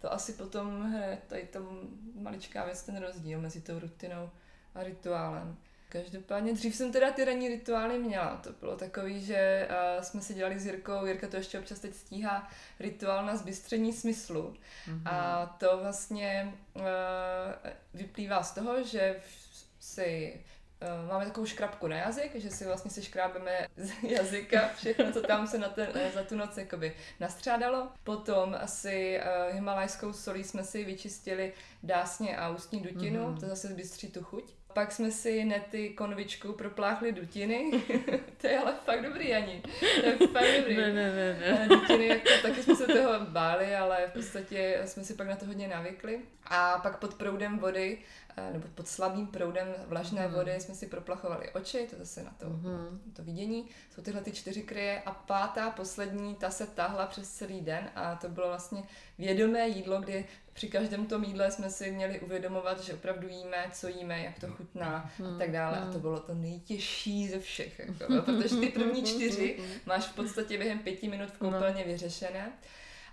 to asi potom hraje tady tam maličká věc ten rozdíl mezi tou rutinou a rituálem. Každopádně dřív jsem teda ty ranní rituály měla. To bylo takový, že uh, jsme si dělali s Jirkou, Jirka to ještě občas teď stíhá, rituál na zbystření smyslu. Mhm. A to vlastně uh, vyplývá z toho, že si uh, máme takovou škrabku na jazyk, že si vlastně si škrábeme z jazyka všechno, co tam se na ten, eh, za tu noc jakoby nastřádalo. Potom asi uh, himalajskou solí jsme si vyčistili dásně a ústní dutinu, Mhm. to zase zbystří tu chuť. Pak jsme si nety konvičkou propláchli dutiny. to je ale fakt dobrý, Ani. To je fakt dobrý. Ne, ne, ne, ne. Dutiny, jako, taky jsme se toho báli, ale v podstatě jsme si pak na to hodně navykli. A pak pod proudem vody, eh, nebo pod slabým proudem vlažné Mhm. vody jsme si proplachovali oči, to zase na to, Mhm. to vidění. Jsou tyhle ty čtyři kryje a pátá, poslední, ta se tahla přes celý den a to bylo vlastně vědomé jídlo, kdy při každém tom jídle jsme si měli uvědomovat, že opravdu jíme, co jíme, jak to chutná a tak dále. A to bylo to nejtěžší ze všech, jako, protože ty první čtyři máš v podstatě během pěti minut v koupelně vyřešené.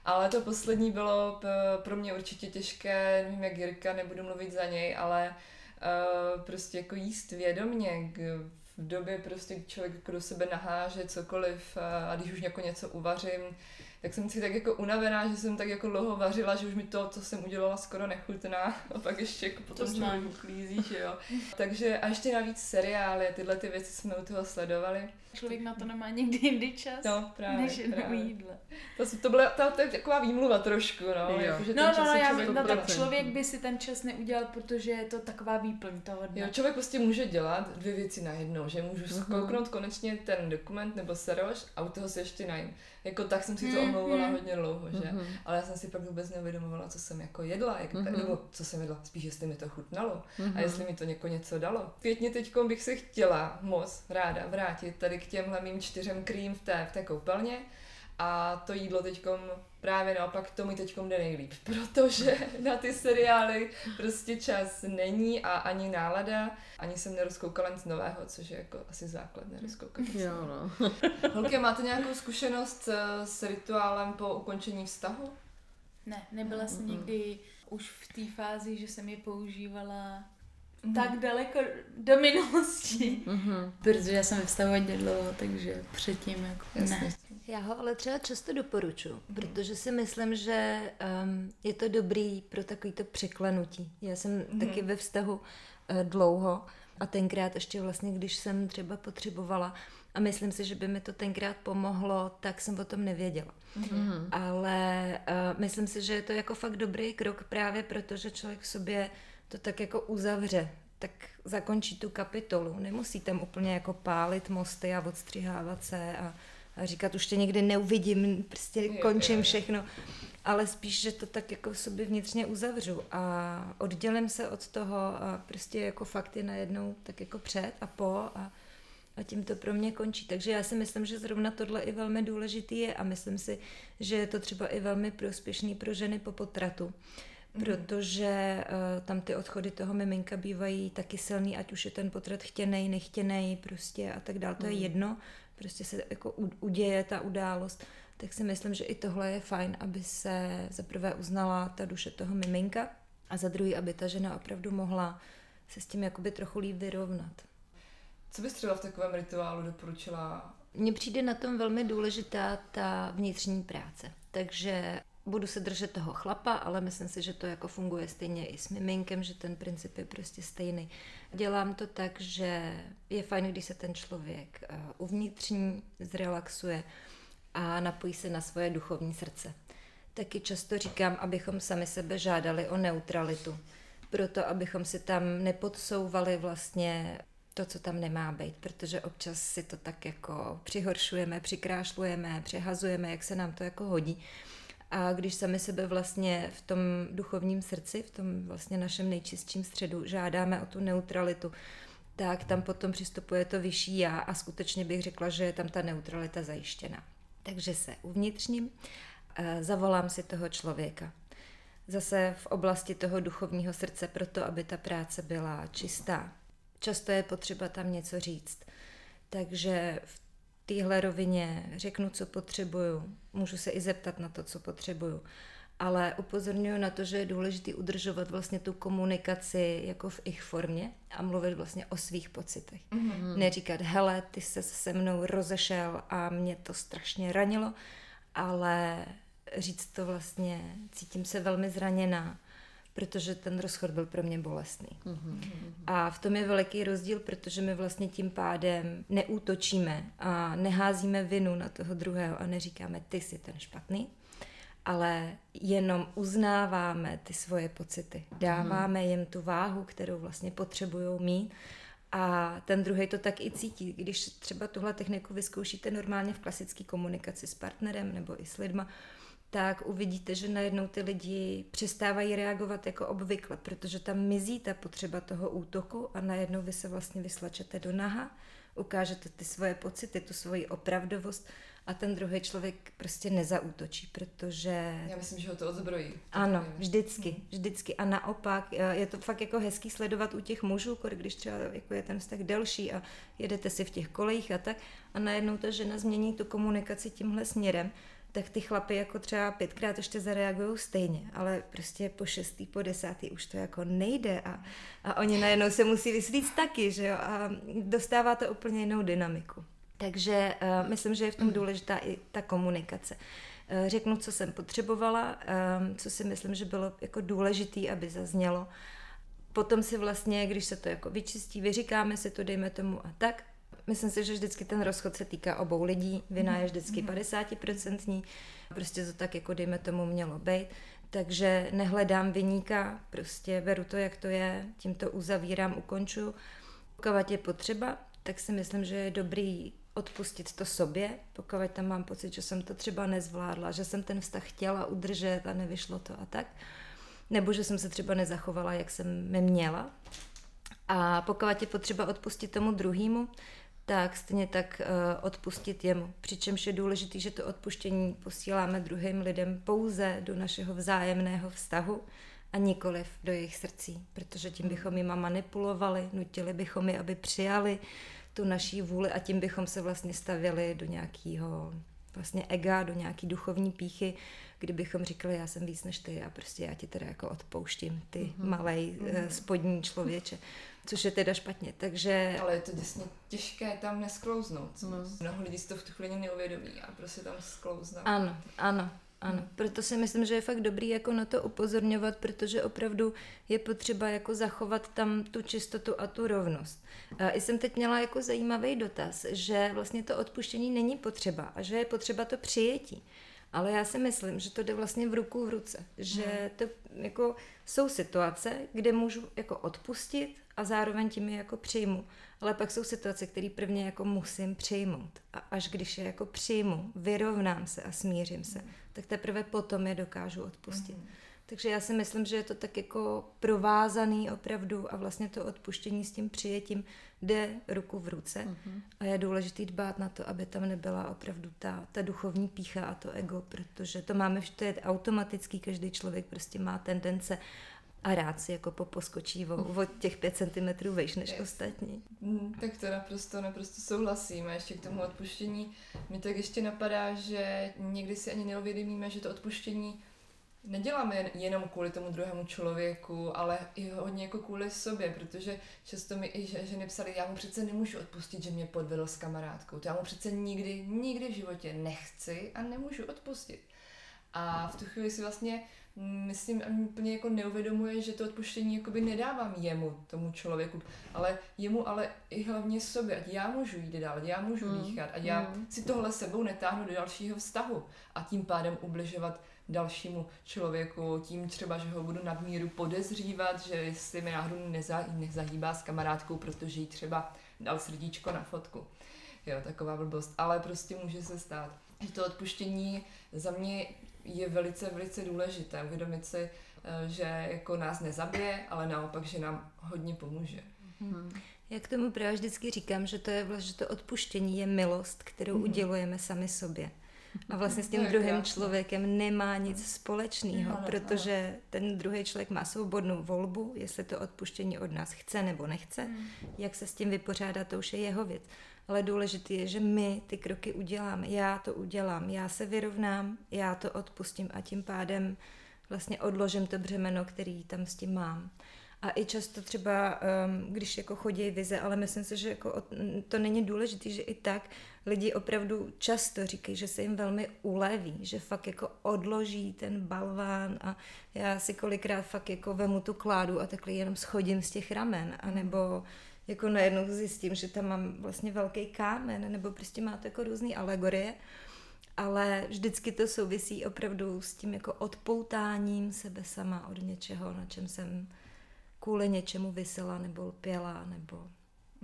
Ale to poslední bylo pro mě určitě těžké, nevím jak Jirka, nebudu mluvit za něj, ale uh, prostě jako jíst vědomně, v době prostě, kdy člověk jako do sebe naháže cokoliv uh, a když už jako něco uvařím, tak jsem si tak jako unavená, že jsem tak jako dlouho vařila, že už mi to, co jsem udělala, skoro nechutná a pak ještě jako potom To člověk uklízí, že jo. Takže a ještě navíc seriály, tyhle ty věci jsme u toho sledovali. Člověk na to nemá nikdy jindy čas, No, právě, než jenom právě. jídle. To, to, byla, to, to je taková výmluva trošku, no. Jo. Jako, že No, ten no, čas no, já, člověk no tak člověk by si ten čas neudělal, protože je to taková výplň toho dne. Jo, člověk prostě může dělat dvě věci najednou, že můžu Mhm. zkouknout konečně ten dokument nebo seroš a u toho se ještě najím. Jako tak jsem si to Mhm. omlouvala hodně dlouho, že? Mhm. Ale já jsem si pak vůbec neuvědomovala, co jsem jako jedla, jak, Mhm. nebo co jsem jedla, spíš jestli mi to chutnalo Mhm. a jestli mi to něko něco dalo. Pětně teď bych se chtěla moc ráda vrátit tady k těmhle mým čtyřem krým v té, v té koupelně a to jídlo teďkom právě naopak to mi teďkom jde nejlíp, protože na ty seriály prostě čas není a ani nálada, ani jsem nerozkoukala nic nového, což je jako asi základ nerozkoukat. Jo, no. Holky, máte nějakou zkušenost eh, s rituálem po ukončení vztahu? Ne, nebyla jsem nikdy už v té fázi, že jsem je používala Mhm. tak daleko do minulosti. Mhm. Protože já jsem ve vztahu hodně dlouho, takže předtím jako Jasně. ne. Já ho ale třeba často doporučuji, protože si myslím, že um, je to dobrý pro takovýto překlenutí. Já jsem Mhm. mm. taky ve vztahu uh, dlouho a tenkrát ještě vlastně, když jsem třeba potřebovala a myslím si, že by mi to tenkrát pomohlo, tak jsem o tom nevěděla. Mhm. Ale uh, myslím si, že je to jako fakt dobrý krok právě proto, že člověk v sobě to tak jako uzavře, tak zakončí tu kapitolu. Nemusí tam úplně jako pálit mosty a odstřihávat se a, a říkat, už tě nikdy neuvidím, prostě končím všechno. Ale spíš, že to tak jako v sobě vnitřně uzavřu a oddělím se od toho a prostě jako fakty najednou tak jako před a po a, a tím to pro mě končí. Takže já si myslím, že zrovna tohle i velmi důležitý je a myslím si, že je to třeba i velmi prospěšný pro ženy po potratu. Protože uh, tam ty odchody toho miminka bývají taky silný, ať už je ten potrat chtěnej, nechtěnej prostě a tak dále, to je jedno. prostě se jako uděje ta událost, tak si myslím, že i tohle je fajn, aby se zaprvé uznala ta duše toho miminka a za druhý, aby ta žena opravdu mohla se s tím jakoby trochu líp vyrovnat. Co bys třeba v takovém rituálu doporučila? Mně přijde na tom velmi důležitá ta vnitřní práce. Takže budu se držet toho chlapa, ale myslím si, že to jako funguje stejně i s miminkem, že ten princip je prostě stejný. Dělám to tak, že je fajn, když se ten člověk eh, uvnitřní, zrelaxuje a napojí se na svoje duchovní srdce. Taky často říkám, abychom sami sebe žádali o neutralitu, proto abychom si tam nepodsouvali vlastně to, co tam nemá být, protože občas si to tak jako přihoršujeme, přikrášlujeme, přehazujeme, jak se nám to jako hodí. A když sami sebe vlastně v tom duchovním srdci, v tom vlastně našem nejčistším středu žádáme o tu neutralitu, tak tam potom přistupuje to vyšší já a skutečně bych řekla, že je tam ta neutralita zajištěna. Takže se uvnitřním, eh, zavolám si toho člověka. Zase v oblasti toho duchovního srdce, proto aby ta práce byla čistá. Často je potřeba tam něco říct. Takže v téhle rovině řeknu, co potřebuju. Můžu se i zeptat na to, co potřebuju. Ale upozorňuji na to, že je důležité udržovat vlastně tu komunikaci jako v ich formě a mluvit vlastně o svých pocitech. Mm-hmm. Neříkat, hele, ty se se mnou rozešel a mě to strašně ranilo, ale říct to vlastně, cítím se velmi zraněná protože ten rozchod byl pro mě bolestný. Mm-hmm. A v tom je veliký rozdíl, protože my vlastně tím pádem neútočíme a neházíme vinu na toho druhého a neříkáme, ty jsi ten špatný, ale jenom uznáváme ty svoje pocity. Dáváme jim tu váhu, kterou vlastně potřebují mít a ten druhý to tak i cítí. Když třeba tuhle techniku vyzkoušíte normálně v klasické komunikaci s partnerem nebo i s lidma, tak uvidíte, že najednou ty lidi přestávají reagovat jako obvykle, protože tam mizí ta potřeba toho útoku a najednou vy se vlastně vyslačete do naha, ukážete ty svoje pocity, tu svoji opravdovost a ten druhý člověk prostě nezaútočí, protože... Já myslím, že ho to odzbrojí. Ano, vždycky, vždycky. A naopak eh, je to fakt jako hezký sledovat u těch mužů, když třeba jako je ten vztah delší a jedete si v těch kolejích a tak a najednou ta žena změní tu komunikaci tímhle směrem tak ty chlapy jako třeba pětkrát ještě zareagují stejně, ale prostě po šestý, po desátý už to jako nejde a, a oni najednou se musí vysvíct taky, že jo, a dostává to úplně jinou dynamiku. Takže uh, myslím, že je v tom důležitá i ta komunikace. Uh, řeknu, co jsem potřebovala, um, co si myslím, že bylo jako důležitý, aby zaznělo. Potom si vlastně, když se to jako vyčistí, vyříkáme si to, dejme tomu a tak, Myslím si, že vždycky ten rozchod se týká obou lidí. Vina je vždycky 50%. Mhm. Prostě to tak, jako dejme tomu, mělo být. Takže nehledám vyníka, prostě beru to, jak to je, tím to uzavírám, ukonču. Pokud je potřeba, tak si myslím, že je dobrý odpustit to sobě, pokud tam mám pocit, že jsem to třeba nezvládla, že jsem ten vztah chtěla udržet a nevyšlo to a tak. Nebo že jsem se třeba nezachovala, jak jsem měla. A pokud je potřeba odpustit tomu druhému, tak stejně tak uh, odpustit jemu. Přičemž je důležité, že to odpuštění posíláme druhým lidem pouze do našeho vzájemného vztahu a nikoliv do jejich srdcí, protože tím bychom jima manipulovali, nutili bychom je, aby přijali tu naší vůli a tím bychom se vlastně stavili do nějakého vlastně ega, do nějaký duchovní píchy, kdybychom říkali, já jsem víc než ty a prostě já ti teda jako odpouštím, ty mm-hmm. malej mm-hmm. spodní člověče což je teda špatně, takže... Ale je to děsně těžké tam nesklouznout. No. Mnoho lidí si to v tu chvíli neuvědomí a prostě tam sklouznou. Ano, ano, ano, hmm. proto si myslím, že je fakt dobrý jako na to upozorňovat, protože opravdu je potřeba jako zachovat tam tu čistotu a tu rovnost. A jsem teď měla jako zajímavý dotaz, že vlastně to odpuštění není potřeba a že je potřeba to přijetí. Ale já si myslím, že to jde vlastně v ruku v ruce. Že hmm. to jako jsou situace, kde můžu jako odpustit a zároveň tím je jako přijmu. Ale pak jsou situace, které prvně jako musím přijmout. A až když je jako přijmu, vyrovnám se a smířím se, hmm. tak teprve potom je dokážu odpustit. Hmm. Takže já si myslím, že je to tak jako provázaný opravdu a vlastně to odpuštění s tím přijetím jde ruku v ruce uh-huh. a je důležité dbát na to, aby tam nebyla opravdu ta, ta duchovní pícha a to ego, protože to máme, to je automatický, každý člověk prostě má tendence a rád si jako poposkočí o, o těch pět centimetrů vejš než Yes. ostatní. Mm, tak to naprosto, naprosto souhlasím. A ještě k tomu odpuštění mi tak ještě napadá, že někdy si ani neuvědomíme, že to odpuštění neděláme jen- jenom kvůli tomu druhému člověku, ale i hodně jako kvůli sobě, protože často mi i že- ženy psali, já mu přece nemůžu odpustit, že mě podvedl s kamarádkou. To já mu přece nikdy, nikdy v životě nechci a nemůžu odpustit. A v tu chvíli si vlastně myslím, ani úplně jako neuvědomuje, že to odpuštění jakoby nedávám jemu, tomu člověku, ale jemu, ale i hlavně sobě, ať já můžu jít dál, ať já můžu Mm, dýchat, ať já mm. si tohle sebou netáhnu do dalšího vztahu a tím pádem ubližovat dalšímu člověku, tím třeba, že ho budu nadmíru podezřívat, že jestli mi náhodou neza, nezahýbá s kamarádkou, protože jí třeba dal srdíčko na fotku. Jo, taková blbost. Ale prostě může se stát. Že to odpuštění za mě je velice, velice důležité. Uvědomit si, eh, že jako nás nezabije, ale naopak, že nám hodně pomůže. Hmm. Já k tomu právě vždycky říkám, že to je vlastně, že to odpuštění je milost, kterou Mhm. udělujeme sami sobě. A vlastně s To tím druhým krásné. člověkem nemá nic společného, protože ten druhý člověk má svobodnou volbu, jestli to odpuštění od nás chce nebo nechce. Jak se s tím vypořádá, to už je jeho věc. Ale důležité je, že my ty kroky uděláme. Já to udělám, já se vyrovnám, já to odpustím a tím pádem vlastně odložím to břemeno, který tam s tím mám. A i často třeba, um, když jako chodí vize, ale myslím si, že jako to není důležité, že i tak lidi opravdu často říkají, že se jim velmi uleví, že fakt jako odloží ten balván a já si kolikrát fakt jako vemu tu kládu a takhle jenom schodím z těch ramen, anebo jako najednou zjistím, že tam mám vlastně velký kámen, nebo prostě má to jako různé alegorie, ale vždycky to souvisí opravdu s tím jako odpoutáním sebe sama od něčeho, na čem jsem kvůli něčemu vysela nebo lpěla, nebo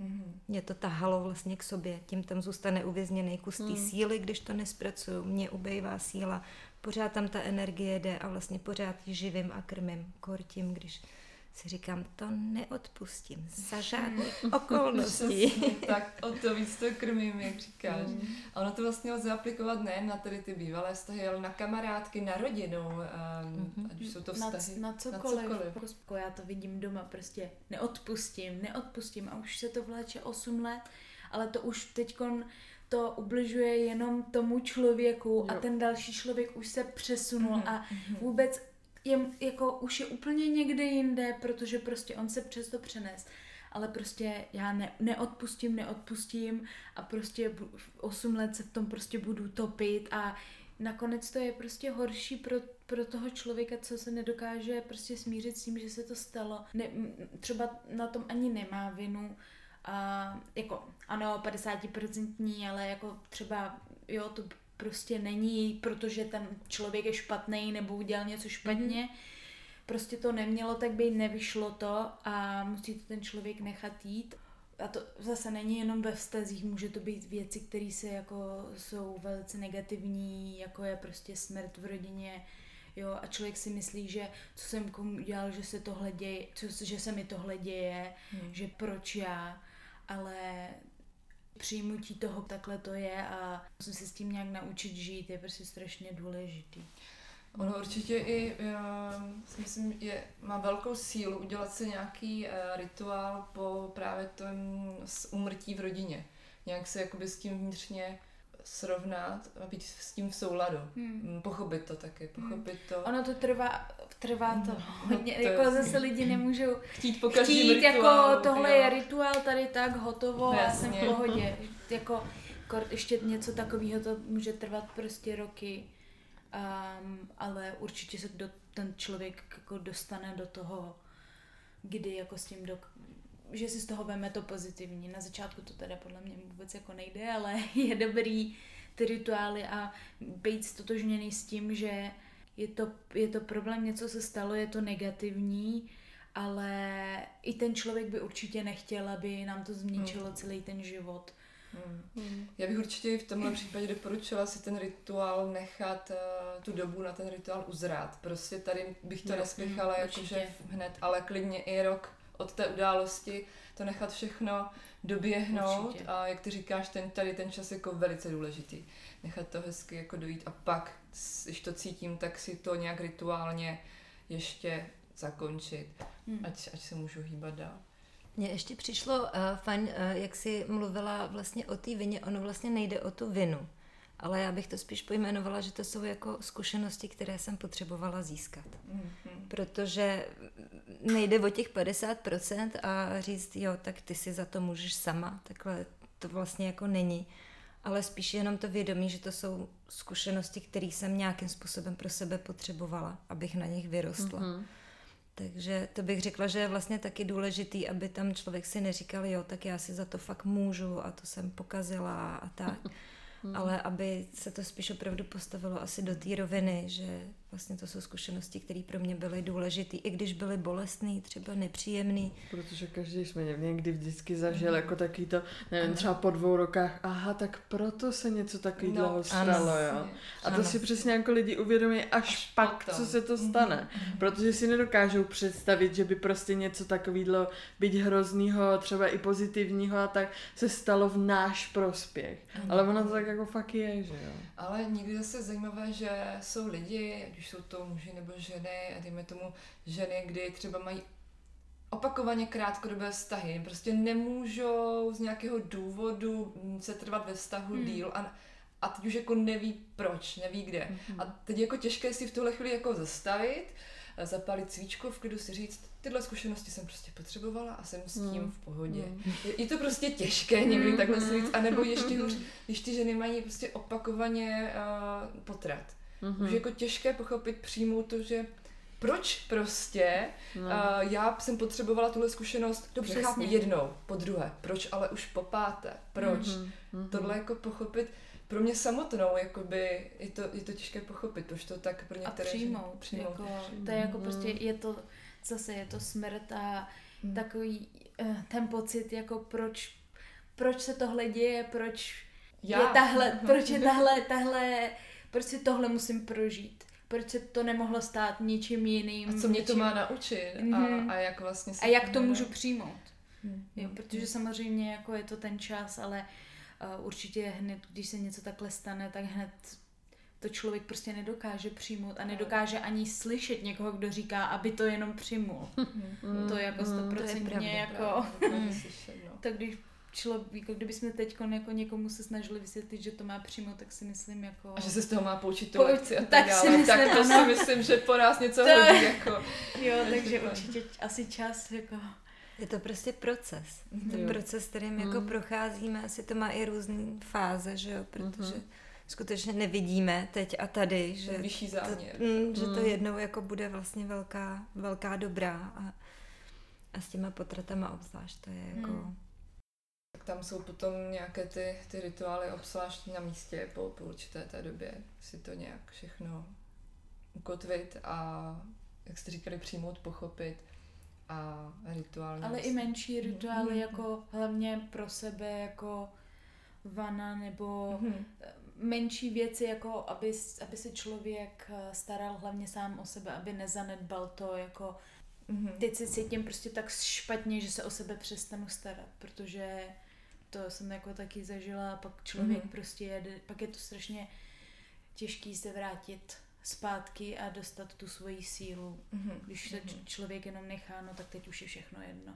Mhm. mě to tahalo vlastně k sobě. Tím tam zůstane uvězněný kus té Hmm. síly, když to nespracuju. Mně ubejvá síla, pořád tam ta energie jde a vlastně pořád ji živím a krmím. Kor tím, když si říkám, to neodpustím za žádných okolností. Přesně tak o to víc to krmím, jak říkáš. Hmm. A ono to vlastně lze aplikovat nejen na tady ty bývalé vztahy, ale na kamarádky, na rodinu, um, Mhm. ať už jsou to na, vztahy. na cokoliv. cokoliv. Prostě já to vidím doma, prostě neodpustím, neodpustím a už se to vleče 8 let, ale to už teďkon to ubližuje jenom tomu člověku a Jo. ten další člověk už se přesunul Mhm, a vůbec je, jako už je úplně někde jinde, protože prostě on se přes to přenes. Ale prostě já ne, neodpustím, neodpustím a prostě bu- 8 let se v tom prostě budu topit a nakonec to je prostě horší pro, pro toho člověka, co se nedokáže prostě smířit s tím, že se to stalo. Ne, třeba na tom ani nemá vinu. A jako ano, 50% ale jako třeba jo, to prostě není, protože ten člověk je špatný nebo udělal něco špatně. Mm-hmm. Prostě to nemělo tak být, nevyšlo to a musí to ten člověk nechat jít. A to zase není jenom ve vztazích, může to být věci, které se jako jsou velice negativní, jako je prostě smrt v rodině, jo, a člověk si myslí, že co jsem komu udělal, že se tohle děje, co, že se mi tohle děje, Hmm. že proč já, ale přijmutí toho takhle to je a musím se s tím nějak naučit žít, je prostě strašně důležitý. Ono určitě i, já si myslím, je, má velkou sílu udělat si nějaký uh, rituál po právě tom s úmrtí v rodině. Nějak se jakoby s tím vnitřně srovnat a být s tím v souladu. Hmm. Mm, Pochopit to taky, pochopit to. Ono to trvá, trvá to No, hodně, to jako zase lidi nemůžou Chtít po chtít, rituálu, jako tohle jo. je rituál, tady tak, hotovo, já jsem v pohodě. Jako ještě něco takového to může trvat prostě roky, um, ale určitě se do, ten člověk jako dostane do toho, kdy jako s tím do, že si z toho veme to pozitivní. Na začátku to teda podle mě vůbec jako nejde, ale je dobrý ty rituály a být stotožněný s tím, že je to, je to problém, něco se stalo, je to negativní, ale i ten člověk by určitě nechtěl, aby nám to zničilo celý ten život. Hmm. Já bych určitě v tomhle případě doporučila si ten rituál nechat uh, tu dobu na ten rituál uzrát. Prostě tady bych to nespěchala mm, jakože hned, ale klidně i rok od té události to nechat všechno doběhnout Určitě. a jak ty říkáš, ten, tady ten čas jako velice důležitý. Nechat to hezky jako dojít a pak, když to cítím, tak si to nějak rituálně ještě zakončit, Hmm. ať, ať se můžu hýbat dál. Mně ještě přišlo uh, fajn, uh, jak jsi mluvila vlastně o té vině, ono vlastně nejde o tu vinu, ale já bych to spíš pojmenovala, že to jsou jako zkušenosti, které jsem potřebovala získat. Mm-hmm. Protože nejde o těch 50% a říct, jo, tak ty si za to můžeš sama, takhle to vlastně jako není. Ale spíš jenom to vědomí, že to jsou zkušenosti, které jsem nějakým způsobem pro sebe potřebovala, abych na nich vyrostla. Mhm. Takže to bych řekla, že je vlastně taky důležitý, aby tam člověk si neříkal, jo, tak já si za to fakt můžu a to jsem pokazila a tak. Ale aby se to spíš opravdu postavilo asi do té roviny, že vlastně to jsou zkušenosti, které pro mě byly důležité, i když byly bolestné, třeba nepříjemné. Protože každý jsme někdy vždycky zažil jako taky to, nevím, třeba po dvou rokách, aha, tak proto se něco takového No, stalo, ano. jo. A to Ano. si přesně jako lidi uvědomí až, Až pak, potom. co se to stane. Protože si nedokážou představit, že by prostě něco takového, byť hroznýho, třeba i pozitivního a tak, se stalo v náš prospěch. Ale ono to tak jako fakt je, že jo. Ale někdy zase zajímavé, že jsou lidi, ať už jsou to muži nebo ženy, a dejme tomu ženy, kdy třeba mají opakovaně krátkodobé vztahy, prostě nemůžou z nějakého důvodu mm, se trvat ve vztahu Hmm. díl a, a teď už jako neví proč, neví kde. A teď je jako těžké si v tuhle chvíli jako zastavit, zapálit svíčku, v klidu si říct, tyhle zkušenosti jsem prostě potřebovala a jsem s tím Hmm. v pohodě. Hmm. Je, je to prostě těžké někdy takhle si říct, anebo ještě hůř, když ty ženy mají prostě opakovaně uh, potrat. Mhm. Už je jako těžké pochopit, přijmout to, že proč prostě No. uh, já jsem potřebovala tuhle zkušenost, dobře, Přesně. chápu, jednou, po druhé, proč ale už po páté, proč? Mhm, mhm. Tohle jako pochopit, pro mě samotnou, jakoby, je to, je to těžké pochopit, proč to tak pro a některé přijmout. ženy- přijmout. Jako, to je jako Mm. prostě, je to, zase je to smrt a Mm. takový eh, ten pocit, jako proč, proč se tohle děje, proč Já. je tahle, proč je tahle, tahle, proč si tohle musím prožít, proč se to nemohlo stát ničím jiným. A co mě to ničím- má naučit Mhm. a, a jak vlastně se A jak to můžu přijmout. Hmm, Jo, hmm, protože samozřejmě jako je to ten čas, ale uh, určitě hned, když se něco takhle stane, tak hned to člověk prostě nedokáže přijmout a nedokáže ani slyšet někoho, kdo říká, aby to jenom přijmul. Mm, To je jako mm. to je stoprocentně pravda, jako... Dokáže Mm. slyšet, no. Tak když člověk, jako kdybychom teď jako někomu se snažili vysvětlit, že to má přijmout, tak si myslím jako... A že se z toho má poučit tu lekci a tak, tak dále. si myslím, tak to ano. si myslím, že po nás něco To- hodí, jako. Jo, Takže takže to- určitě asi čas jako... Je to prostě proces. Mhm. To je Jo. proces, kterým jako Mm. procházíme. Asi to má i různé fáze, že jo, protože Mhm. skutečně nevidíme teď a tady, že Ten vyšší to, záměr. mm, že to Mm. jednou jako bude vlastně velká, velká dobrá a, a s těma potratama obzvlášť to je jako... Mm. Tak tam jsou potom nějaké ty, ty rituály obzvlášť na místě po, po určité té době. Si to nějak všechno ukotvit a, jak jste říkali, přijmout, pochopit a rituálně. Ale i vlastně- menší rituály, Mhm. jako hlavně pro sebe, jako vana nebo Mhm. menší věci, jako aby, aby se člověk eh, staral hlavně sám o sebe, aby nezanedbal to, jako Mhm. teď se cítím prostě tak špatně, že se o sebe přestanu starat, protože to jsem jako taky zažila a pak člověk Mhm. prostě jede, pak je to strašně těžký se vrátit zpátky a dostat tu svoji sílu. Mhm. Když se Mhm. č- člověk jenom nechá, no tak teď už je všechno jedno.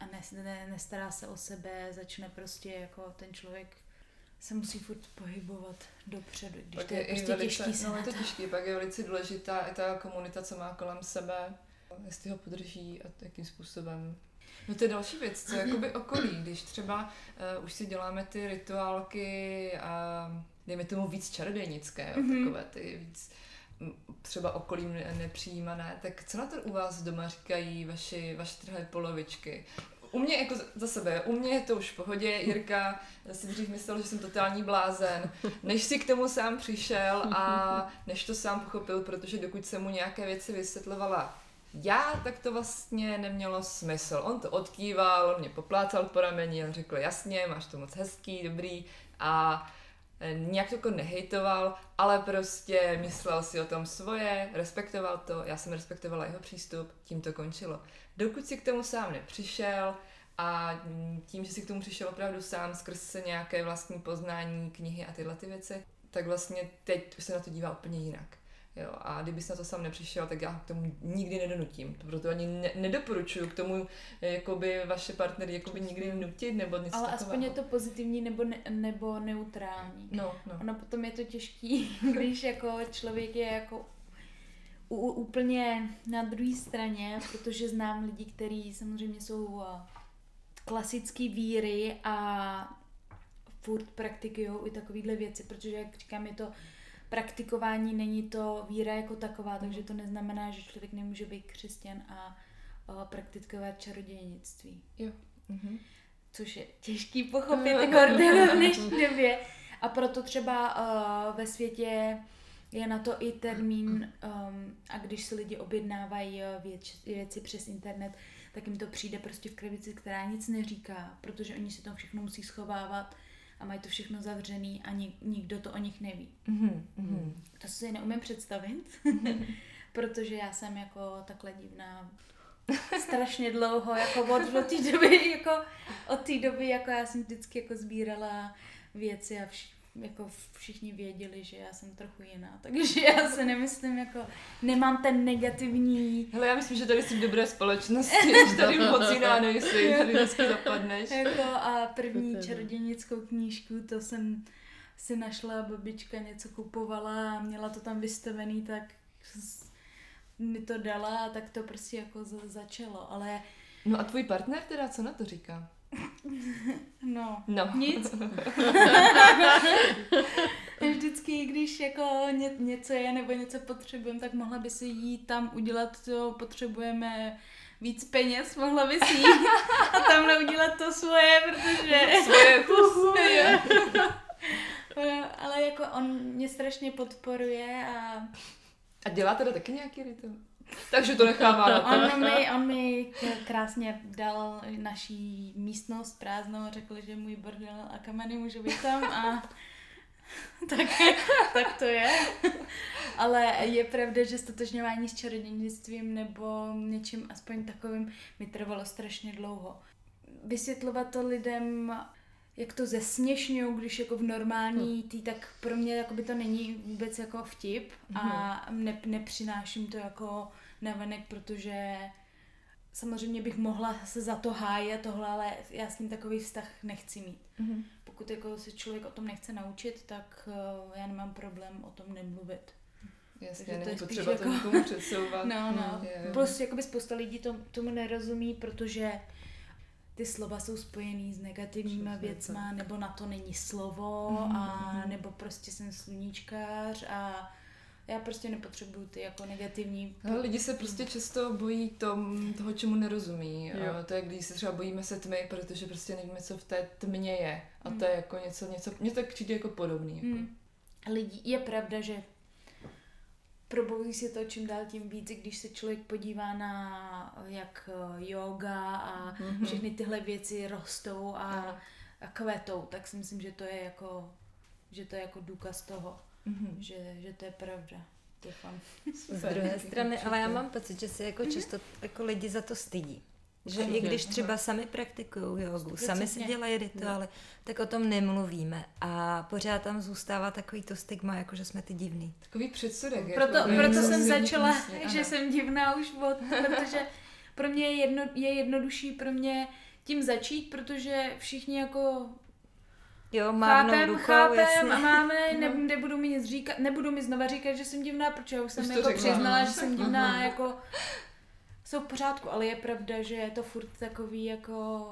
A ne, ne, nestará se o sebe, začne prostě jako ten člověk se musí furt pohybovat dopředu, když Pak to je, i prostě velice, těžký se no, na je to to. těžký, pak je velice důležitá i ta komunita, co má kolem sebe, jestli ho podrží a jakým způsobem. No to je další věc, co jakoby okolí, když třeba uh, už si děláme ty rituálky a dejme tomu víc čarodějnické, Mhm. takové ty víc m, třeba okolím ne- nepřijímané, tak co na to u vás doma říkají vaši, vaši trhlé polovičky? U mě jako za- za sebe, u mě je to už v pohodě, Jirka si dřív myslel, že jsem totální blázen, než si k tomu sám přišel a než to sám pochopil, protože dokud jsem mu nějaké věci vysvětlovala já, tak to vlastně nemělo smysl. On to odkýval, on mě poplácal po rameni, on řekl, jasně, máš to moc hezký, dobrý a e, nějak to jako nehejtoval, ale prostě myslel si o tom svoje, respektoval to, já jsem respektovala jeho přístup, tím to končilo. Dokud si k tomu sám nepřišel a tím, že si k tomu přišel opravdu sám skrz nějaké vlastní poznání, knihy a tyhle ty věci, tak vlastně teď už se na to dívá úplně jinak. Jo, a kdybys na to sám nepřišel, tak já k tomu nikdy nedonutím. Proto ani ne- nedoporučuju k tomu jakoby vaše partnery jakoby nikdy nutit nebo něco Ale takového. aspoň je to pozitivní nebo, ne, nebo neutrální. No, no. Ono potom je to těžký, když jako člověk je jako u, u, úplně na druhé straně, protože znám lidi, kteří samozřejmě jsou eh, klasický víry a furt praktikují i takovéhle věci, protože jak říkám, je to praktikování, není to víra jako taková, takže to neznamená, že člověk nemůže být křesťan a, praktikovat čarodějnictví Mhm. což je těžký pochopit jako v dnešní době. A proto třeba uh, ve světě je na to i termín um, a když si lidi objednávají uh, věc, věci přes internet, tak jim to přijde prostě v krabici, která nic neříká, protože oni si to všechno musí schovávat a mají to všechno zavřený a nik, nikdo to o nich neví. Mhm, mhm. To si neumím představit, protože já jsem jako takhle divná strašně dlouho, jako od, od té doby, jako od té doby, jako já jsem vždycky jako sbírala věci a vš, jako všichni věděli, že já jsem trochu jiná, takže já se nemyslím, jako nemám ten negativní Hele, já myslím, že tady jsi v dobré společnosti, že tady moc jiná nejsi, tady dneska zapadneš. Jako a první čarodějnickou knížku, to jsem si našla, babička něco kupovala a měla to tam vystavený, tak mi to dala a tak to prostě jako za- začalo, ale No a tvůj partner teda, co na to říká? no, No. nic. Vždycky, když jako ně, něco je nebo něco potřebujeme, tak mohla by si jít tam udělat to, potřebujeme víc peněz, mohla by si jít a tamhle udělat to svoje, protože... Svoje kusy. No, ale jako on mě strašně podporuje a A dělá teda taky nějaký rituál? Takže to nechává na to. on mi, on mi krásně dal naší místnost prázdnou a řekl, že můj bordel a kameny můžu být tam a tak, tak to je. Ale je pravda, že stotožňování s čarodějnictvím nebo něčím aspoň takovým mi trvalo strašně dlouho. Vysvětlovat to lidem, jak to zesměšňují, když jako v normální tý, tak pro mě jako by to není vůbec jako vtip a ne, nepřináším to jako navenek, protože samozřejmě bych mohla se za to hájet tohle, ale já s ním takový vztah nechci mít. Mhm. Pokud jako se člověk o tom nechce naučit, tak uh, já nemám problém o tom nemluvit. Jasně, Takže to je potřeba to jako- nikomu předsouvat. No, no. Je. Plus jakoby spousta lidí to, tomu nerozumí, protože ty slova jsou spojený s negativníma Přesně věcma, nebo na to není slovo, Mhm, a nebo prostě jsem sluníčkář a já prostě nepotřebuju ty jako negativní. Ale lidi se prostě často bojí tom, toho, čemu nerozumí. Jo. A to je, když se třeba bojíme se tmy, protože prostě nevíme, co v té tmě je. A Mm. to je jako něco, něco, mě to tak přijde jako podobný. Jako. Hmm. Lidi, je pravda, že probouzí se to čím dál tím víc, když se člověk podívá na jak eh, yoga a Mhm. všechny tyhle věci rostou a, Ano. a kvetou, tak si myslím, že to je jako, že to je jako důkaz toho, Mhm. že, že to je pravda. Doufám. Z druhé strany, ale já mám pocit, že se jako často jako lidi za to stydí. Že i když třeba sami praktikují jogu, sami si dělají rituály, tak o tom nemluvíme. A pořád tam zůstává takový to stigma, jako že jsme ty divný. Takový předsudek. Proto, jako, proto jsem začala, myslí, že ano. jsem divná už od, protože pro mě je, jedno, je jednodušší pro mě tím začít, protože všichni jako Jo, mávnou chápem, rukou, chápem jasně. a máme, ne, nebudu mi nic říkat, nebudu mi znova říkat, že jsem divná, protože já už jsem Už to jako řekla. přiznala, Mhm. že jsem divná, jako jsou v pořádku, ale je pravda, že je to furt takový jako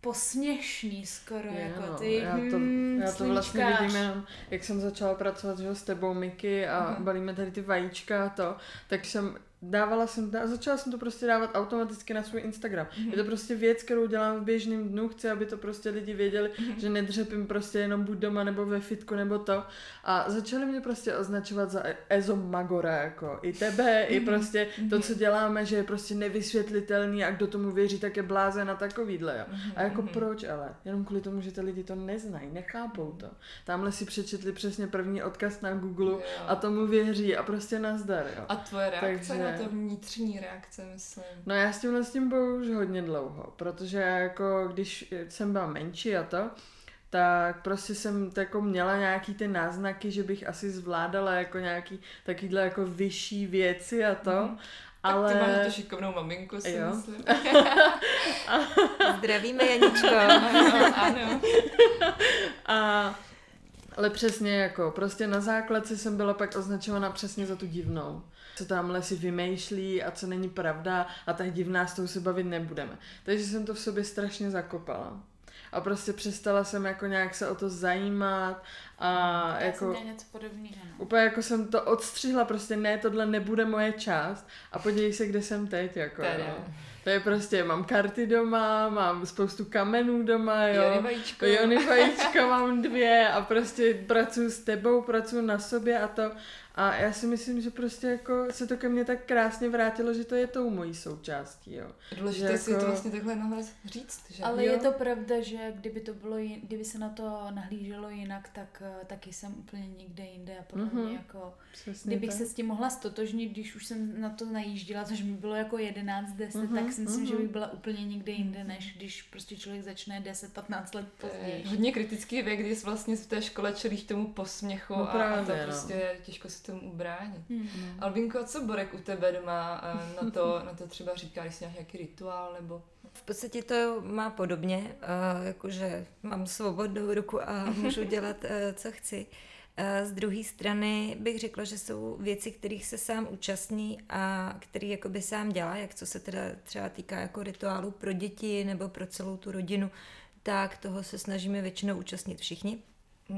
posměšný skoro, Je, jako no, ty já to, hmm, já to vlastně vidím jenom, jak jsem začala pracovat že, jo, s tebou, Miky, a Mhm. balíme tady ty vajíčka a to, tak jsem dávala jsem, dá, začala jsem to prostě dávat automaticky na svůj Instagram. Mhm. Je to prostě věc, kterou dělám v běžném dnu, chci, aby to prostě lidi věděli, Mhm. že nedřepím prostě jenom buď doma nebo ve fitku nebo to. A začali mě prostě označovat za Ezo Magora, jako i tebe, i Mhm. prostě to, co děláme, že je prostě nevysvětlitelný a kdo tomu věří, tak je blázen a takovýhle, jo. A jako Mhm. proč ale? Jenom kvůli tomu, že ty lidi to neznají, nechápou to. Tamhle si přečetli přesně první odkaz na Google Jo. a tomu věří a prostě nazdar, jo. A tvoje reakce Takže- na to vnitřní reakce, myslím. No já s tímhle s tím boju už hodně dlouho, protože jako když jsem byla menší a to, tak prostě jsem jako měla nějaký ty náznaky, že bych asi zvládala jako nějaký takovýhle jako vyšší věci a to. Mm. Ale... Tak ty máš tu šikovnou maminku, si jo. myslím. Zdravíme, Janičko. ano, ano. A, ale přesně jako, prostě na základce jsem byla pak označovaná přesně za tu divnou. Co tamhle si vymýšlí a co není pravda a tak divná, s tou se bavit nebudeme. Takže jsem to v sobě strašně zakopala a prostě přestala jsem jako nějak se o to zajímat a Já jako... jsem něco podobného. No. Úplně jako jsem to odstřihla, prostě ne, tohle nebude moje část a podívej se, kde jsem teď, jako Tady. jo. To je prostě, mám karty doma, mám spoustu kamenů doma, jo. Jony vajíčko. Jony vajíčka mám dvě a prostě pracuji s tebou, pracuji na sobě a to. A já si myslím, že prostě jako se to ke mně tak krásně vrátilo, že to je tou mojí součástí, jo. Důležité Že si jako- to vlastně takhle nahlas říct, že? Ale Jo. je to pravda, že kdyby to bylo, jin, kdyby se na to nahlíželo jinak, tak eh, taky jsem úplně někde jinde a podle Mhm. mě jako, Přesně kdybych tak. se s tím mohla stotožnit, když už jsem na to najížděla, což mi bylo jako 11, 10, Mhm, tak si myslím, že mhm. bych byla úplně někde jinde, než když prostě člověk začne 10, 15 let To je později. hodně kritický věk, kdy jsi vlastně v té škole čelíš tomu posměchu No a, a právě, to no. prostě je těžko se tomu ubránit. Hmm. Albinko, a co Borek u tebe doma eh, na to, na to třeba říká, jsi nějaký rituál nebo... V podstatě to má podobně, a jakože mám svobodnou ruku a můžu dělat, eh, co chci. Z druhé strany bych řekla, že jsou věci, kterých se sám účastní a který jakoby sám dělá, jak co se teda třeba týká jako rituálu pro děti nebo pro celou tu rodinu, tak toho se snažíme většinou účastnit všichni.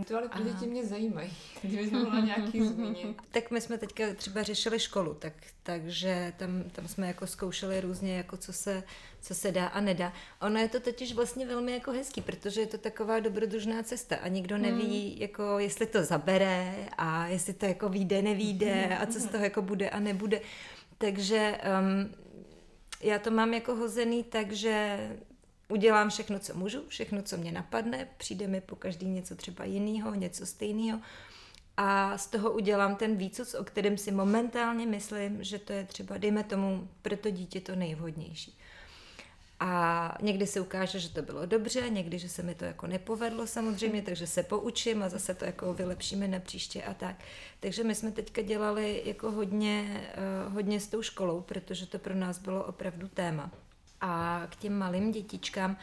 Pro Aha. děti mě zajímají. Kdybys mohla nějaký zmínit. Tak my jsme teďka třeba řešili školu, tak, takže tam, tam jsme jako zkoušeli různě, jako co se, co se dá a nedá. Ono je to totiž vlastně velmi jako hezký, protože je to taková dobrodružná cesta a nikdo neví, jako jestli to zabere a jestli to jako vyjde, nevíde a co z toho jako bude a nebude. Takže um, já to mám jako hozený tak, že udělám všechno, co můžu, všechno, co mě napadne, přijde mi po každý něco třeba jiného, něco stejného a z toho udělám ten výcuc, o kterém si momentálně myslím, že to je třeba, dejme tomu, pro to dítě to nejvhodnější. A někdy se ukáže, že to bylo dobře, někdy, že se mi to jako nepovedlo samozřejmě, takže se poučím a zase to jako vylepšíme na příště a tak. Takže my jsme teďka dělali jako hodně, uh, hodně s tou školou, protože to pro nás bylo opravdu téma. A k těm malým dětičkám,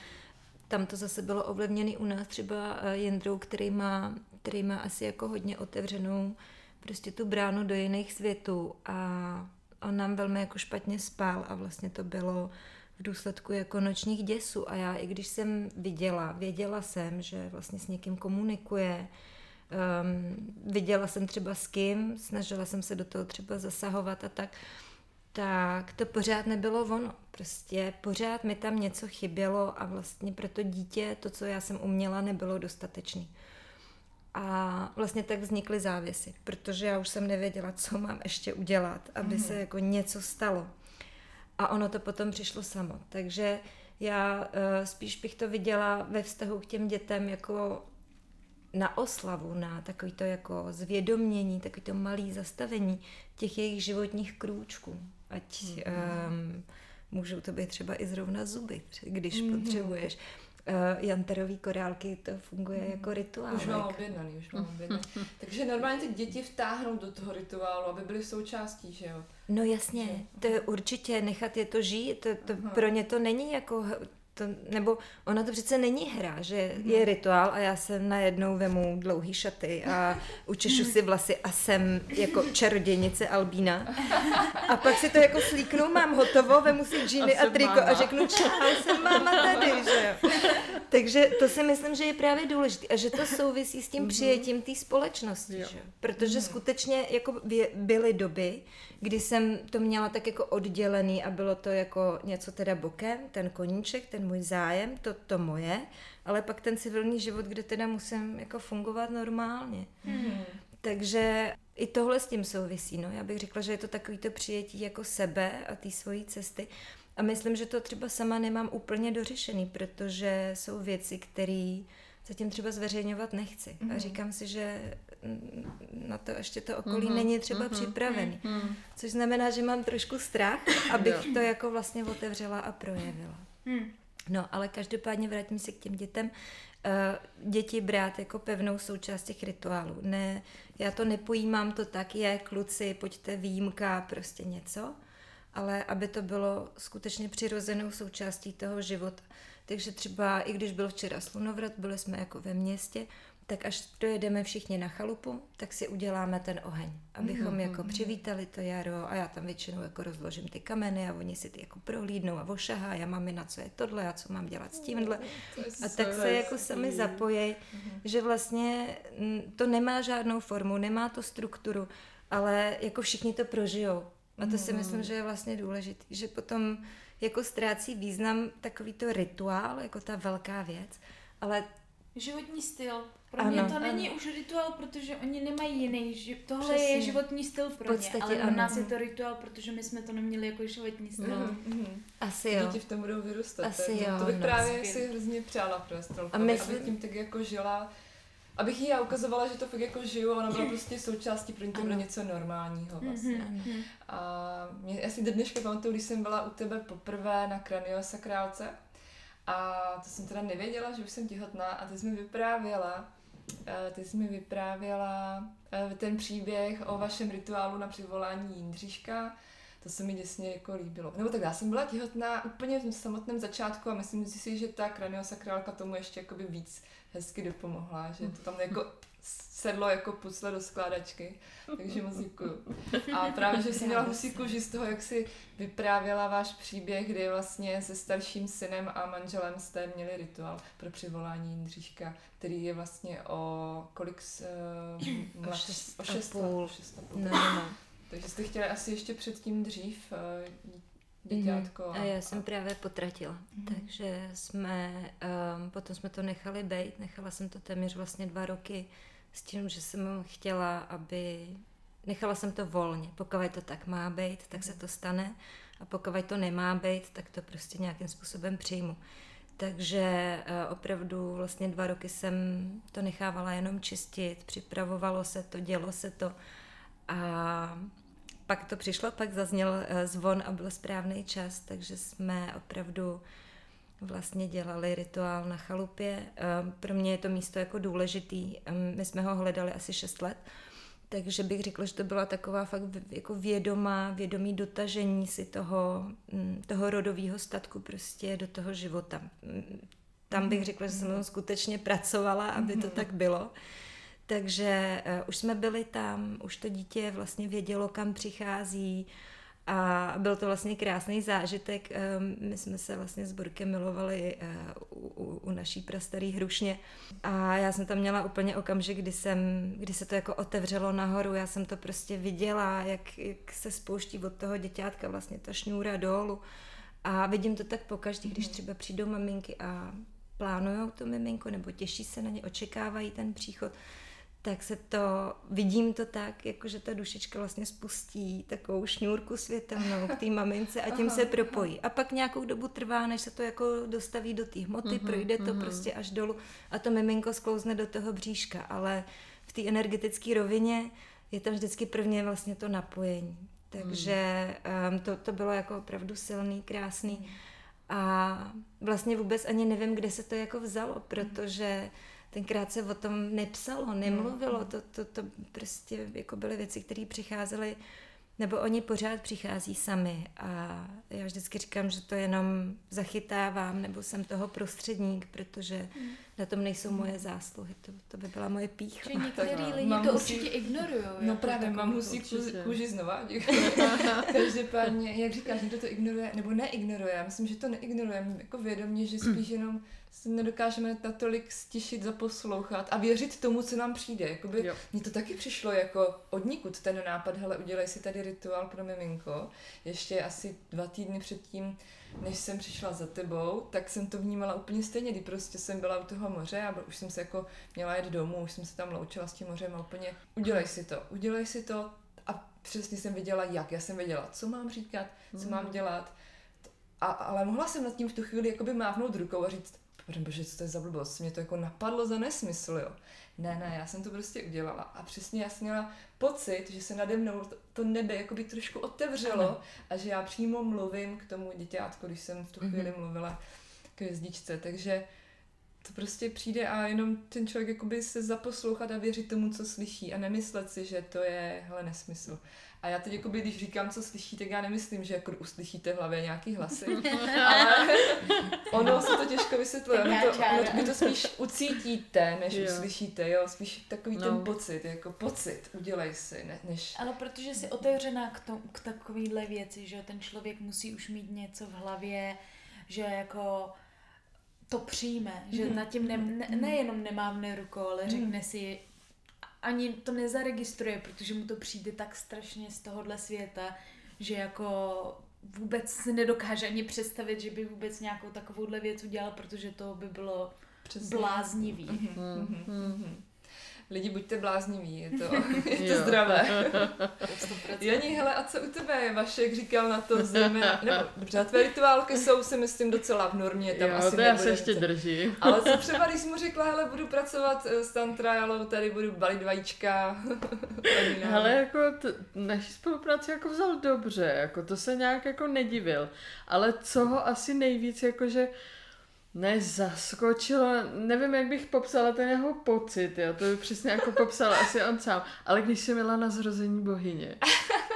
tam to zase bylo ovlivněné u nás třeba eh, Jindrou, který má, který má asi jako hodně otevřenou prostě tu bránu do jiných světů a on nám velmi jako špatně spal a vlastně to bylo v důsledku jako nočních děsů. A já i když jsem viděla, věděla jsem, že vlastně s někým komunikuje, um, viděla jsem třeba s kým, snažila jsem se do toho třeba zasahovat a tak, tak to pořád nebylo ono. Prostě pořád mi tam něco chybělo a vlastně pro to dítě to, co já jsem uměla, nebylo dostatečný. A vlastně tak vznikly závěsy, protože já už jsem nevěděla, co mám ještě udělat, aby se jako něco stalo. A ono to potom přišlo samo. Takže já uh, spíš bych to viděla ve vztahu k těm dětem jako na oslavu, na takový to jako zvědomění, takový to malý zastavení těch jejich životních krůčků. Ať mm-hmm. um, můžou to být třeba i zrovna zuby, když mm-hmm. potřebuješ. Uh, jantarový korálky, to funguje mm. jako rituál. Už mám objednaný, už mám objednaný. Takže normálně ty děti vtáhnou do toho rituálu, aby byly součástí, že jo? No jasně, to je určitě nechat je to žít, to, to pro ně to není jako, to, nebo ona to přece není hra, že je rituál a já se najednou vemu dlouhý šaty a učešu si vlasy a jsem jako čarodějnice Albína. A pak si to jako slíknu, mám hotovo, vemu si džíny A a, triko máma. a řeknu čau, jsem máma tady, že jo. Takže to si myslím, že je právě důležité a že to souvisí s tím přijetím té společnosti, Jo. že. Protože skutečně jako byly doby, kdy jsem to měla tak jako oddělený a bylo to jako něco teda bokem, ten koníček, ten můj zájem, to, to moje, ale pak ten civilní život, kde teda musím jako fungovat normálně. Takže i tohle s tím souvisí. No. Já bych řekla, že je to takový to přijetí jako sebe a té svojí cesty. A myslím, že to třeba sama nemám úplně dořešený, protože jsou věci, které zatím třeba zveřejňovat nechci. A říkám si, že mm, na to ještě to okolí není třeba připravený. Což znamená, že mám trošku strach, abych to jako vlastně otevřela a projevila. Hmm. No, ale každopádně vrátím se k těm dětem. děti brát jako pevnou součást těch rituálů. Ne, já to nepojímám to tak, je kluci, pojďte výjimka, prostě něco, ale aby to bylo skutečně přirozenou součástí toho života. Takže třeba i když byl včera slunovrat, byli jsme jako ve městě, tak až dojedeme všichni na chalupu, tak si uděláme ten oheň, abychom mm-hmm. jako přivítali to jaro a já tam většinou jako rozložím ty kameny a oni si ty jako prohlídnou a vošahá, já mám na co je tohle a co mám dělat s tímhle. A tak se jako sami zapojí, mm-hmm. že vlastně to nemá žádnou formu, nemá to strukturu, ale jako všichni to prožijou. A to si mhm. myslím, že je vlastně důležité, že potom jako ztrácí význam takový to rituál, jako ta velká věc, ale životní styl. Pro ano, mě to ano. není už rituál, protože oni nemají jiný. Ži- tohle Přesně. je životní styl pro ně, ale pro nás je to rituál, protože my jsme to neměli jako životní styl. Mm-hmm. Asi jo. Děti v tom budou vyrůstat. Asi tak, jo. To bych no, právě si hrozně přála pro Estrelku, aby, myslím... aby tím tak jako žila abych jí já ukazovala, že to fakt jako žiju a ona byla prostě součástí, pro ně to bylo něco normálního vlastně. Mm-hmm. A mě, já si do dneška pamatuju, když jsem byla u tebe poprvé na kraniosakrálce, a to jsem teda nevěděla, že už jsem těhotná a ty jsi mi vyprávěla, ty jsi mi vyprávěla eh, ten příběh o vašem rituálu na přivolání Jindříška, to se mi děsně jako líbilo. Nebo tak já jsem byla těhotná úplně v samotném začátku a myslím si, že ta kraniosakrálka tomu ještě jakoby víc hezky dopomohla, že to tam jako sedlo jako pucle do skládačky, takže moc děkuju. A právě, že jsem měla husí kůži z toho, jak si vyprávěla váš příběh, kdy vlastně se starším synem a manželem jste měli rituál pro přivolání Jindříška, který je vlastně o kolik s, uh, o šest, o šest a půl. No, no, no. Takže jste chtěli asi ještě předtím dřív uh, děťátko. Mm-hmm. A já jsem právě potratila. Mm-hmm. Takže jsme, um, potom jsme to nechali být, nechala jsem to téměř vlastně dva roky s tím, že jsem chtěla, aby nechala jsem to volně. Pokud to tak má být, tak se to stane a pokud to nemá být, tak to prostě nějakým způsobem přijmu. Takže uh, opravdu vlastně dva roky jsem to nechávala jenom čistit, připravovalo se to, dělo se to a pak to přišlo, pak zazněl uh, zvon a byl správný čas, takže jsme opravdu vlastně dělali rituál na chalupě. Ehm, pro mě je to místo jako důležitý. Ehm, my jsme ho hledali asi 6 let, takže bych řekla, že to byla taková fakt jako vědomá, vědomý dotažení si toho, mm, toho rodového statku prostě do toho života. Mm, tam bych řekla, že jsem tam skutečně pracovala, aby to tak bylo. Takže uh, už jsme byli tam, už to dítě vlastně vědělo, kam přichází, a byl to vlastně krásný zážitek. Ehm, my jsme se vlastně s Borkem milovali eh, u, u, u naší prastarý hrušně a já jsem tam měla úplně okamžik, kdy, jsem, kdy se to jako otevřelo nahoru. Já jsem to prostě viděla, jak, jak se spouští od toho děťátka vlastně ta šňůra dolů. A vidím to tak pokaždý, když mhm. třeba přijdou maminky a plánují to miminko nebo těší se na ně, očekávají ten příchod, tak se to, vidím to tak, jako že ta dušička vlastně spustí takovou šňůrku světelnou k té mamince a tím aha, se propojí. A pak nějakou dobu trvá, než se to jako dostaví do té hmoty, uh-huh, projde to uh-huh. prostě až dolů a to miminko sklouzne do toho bříška, ale v té energetické rovině je tam vždycky prvně vlastně to napojení. Takže um, to, to bylo jako opravdu silný, krásný. A vlastně vůbec ani nevím, kde se to jako vzalo, protože tenkrát se o tom nepsalo, nemluvilo, mm. to, to, to prostě jako byly věci, které přicházely nebo oni pořád přichází sami a já vždycky říkám, že to jenom zachytávám, nebo jsem toho prostředník, protože hmm. na tom nejsou hmm. moje zásluhy, to, to by byla moje pícha. Že některý lidi to musí... určitě ignorují. No jako právě, mám musí kůži, kůži znova, Každopádně, jak říkáš, někdo to ignoruje, nebo neignoruje, já myslím, že to neignorujeme jako vědomě, že spíš jenom se nedokážeme natolik stišit, zaposlouchat a věřit tomu, co nám přijde. Jakoby, mně to taky přišlo jako odnikud ten nápad, hele, udělej si tady rituál pro miminko. Ještě asi dva týdny předtím, než jsem přišla za tebou, tak jsem to vnímala úplně stejně, kdy prostě jsem byla u toho moře a už jsem se jako měla jet domů, už jsem se tam loučila s tím mořem a úplně udělej si to, udělej si to a přesně jsem věděla jak, já jsem věděla, co mám říkat, co mám mhm. dělat, a, ale mohla jsem nad tím v tu chvíli jakoby mávnout rukou a říct, bože, co to je za blbost, mě to jako napadlo za nesmysl, jo. Ne, ne, já jsem to prostě udělala a přesně já jsem měla pocit, že se nade mnou to, to nebe jakoby trošku otevřelo ano. a že já přímo mluvím k tomu děťátku, když jsem v tu chvíli mm-hmm. mluvila k hvězdičce, takže to prostě přijde a jenom ten člověk jakoby se zaposlouchat a věřit tomu, co slyší a nemyslet si, že to je hele nesmysl. A já teď, jakoby, když říkám, co slyší, tak já nemyslím, že jako uslyšíte v hlavě nějaký hlasy, ale ono se to těžko vysvětluje. Ono to, ono, vy to spíš ucítíte, než Jo. uslyšíte, jo, spíš takový No. ten pocit, jako pocit, udělej si, ne, než... Ale protože jsi otevřená k, tom, k takovýhle věci, že ten člověk musí už mít něco v hlavě, že jako to přijme, že Mhm. nad tím ne, ne, nejenom nemávne rukou, ale Mhm. řekne si, ani to nezaregistruje, protože mu to přijde tak strašně z tohohle světa, že jako vůbec si nedokáže ani představit, že by vůbec nějakou takovouhle věc udělal, protože to by bylo Přesně. bláznivý. Mhm, mhm, mhm. Lidi, buďte blázniví, je to, je to zdravé. 100%. Janí, hele, a co u tebe je? Vašek říkal na to zejména, nebo dobře, tvé rituálky jsou si myslím docela v normě, tam jo, asi to já se ještě drží. Ale co třeba, když jsi mu řekla, hele, budu pracovat eh, s tantrajalou, tady budu balit vajíčka. Ale jako t- naši spolupráci jako vzal dobře, jako to se nějak jako nedivil. Ale co ho asi nejvíc jakože nezaskočilo, nevím, jak bych popsala ten jeho pocit, jo, to by přesně jako popsal asi on sám, ale když jsem jela na zrození bohyně,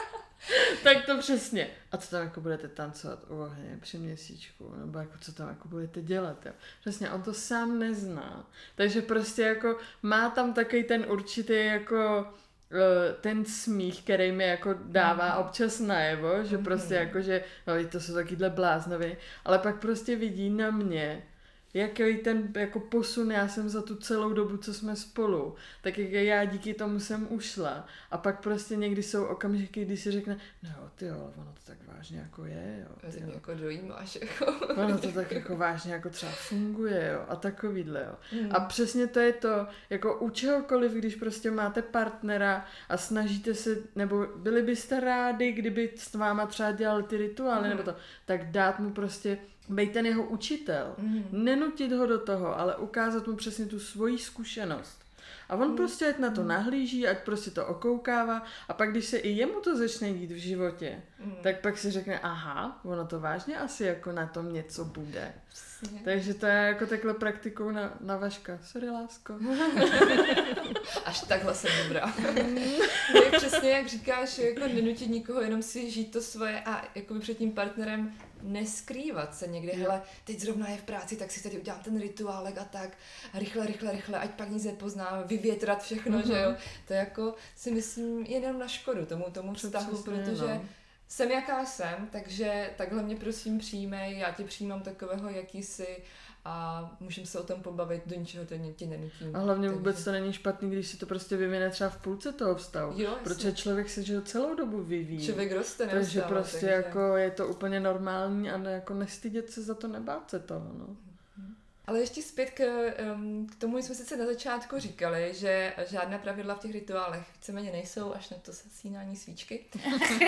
tak to přesně. A co tam jako budete tancovat u ohně při měsíčku, nebo jako co tam jako budete dělat, jo. Přesně, on to sám nezná. Takže prostě jako má tam takový ten určitý jako ten smích, který mi jako dává Mhm. občas najevo, že prostě jako, že no, to jsou takovýhle bláznovy, ale pak prostě vidí na mě, jaký ten jako posun já jsem za tu celou dobu, co jsme spolu, tak jak já díky tomu jsem ušla. A pak prostě někdy jsou okamžiky, kdy si řekne, no jo, ty jo, ono to tak vážně jako je, jo. To Ty mě jo. jako dojímáš, jako. Ono to tak jako vážně jako třeba funguje, jo, a takovýhle, jo. Mm. A přesně to je to, jako u čehokoliv, když prostě máte partnera a snažíte se, nebo byli byste rádi, kdyby s váma třeba dělali ty rituály, Mhm. nebo to, tak dát mu prostě, být ten jeho učitel. Mm. Nenutit ho do toho, ale ukázat mu přesně tu svoji zkušenost. A on prostě ať na to nahlíží, ať prostě to okoukává a pak, když se i jemu to začne dít v životě, Mm. tak pak si řekne, aha, ono to vážně asi jako na tom něco bude. Přesně. Takže to je jako takhle praktikou na, na Vaška. Sorry, lásko. Až takhle jsem dobrá. je přesně jak říkáš, jako nenutit nikoho, jenom si žít to svoje a jakoby před tím partnerem neskrývat se někde, hele, teď zrovna je v práci, tak si tady udělám ten rituálek a tak, a rychle, rychle, rychle, ať pak nic nepozná, vyvětrat všechno, Mhm. že jo. To je jako, si myslím, jenom na škodu tomu, tomu vztahu, Přesně, protože no. jsem jaká jsem, takže takhle mě prosím přijmej, já tě přijímám takového, jaký jsi a můžeme se o tom pobavit, do ničeho to tě nenutím. A hlavně Takže- vůbec to není špatný, když si to prostě vyvine třeba v půlce toho vztahu. Jo. Protože člověk se že celou dobu vyvíjí. Člověk roste takže prostě takže... jako je to úplně normální a ne, jako nestydět se za to, nebát se toho, no. Ale ještě zpět k, um, k tomu, jsme sice na začátku říkali, že žádná pravidla v těch rituálech víceméně nejsou, až na to sasínání svíčky.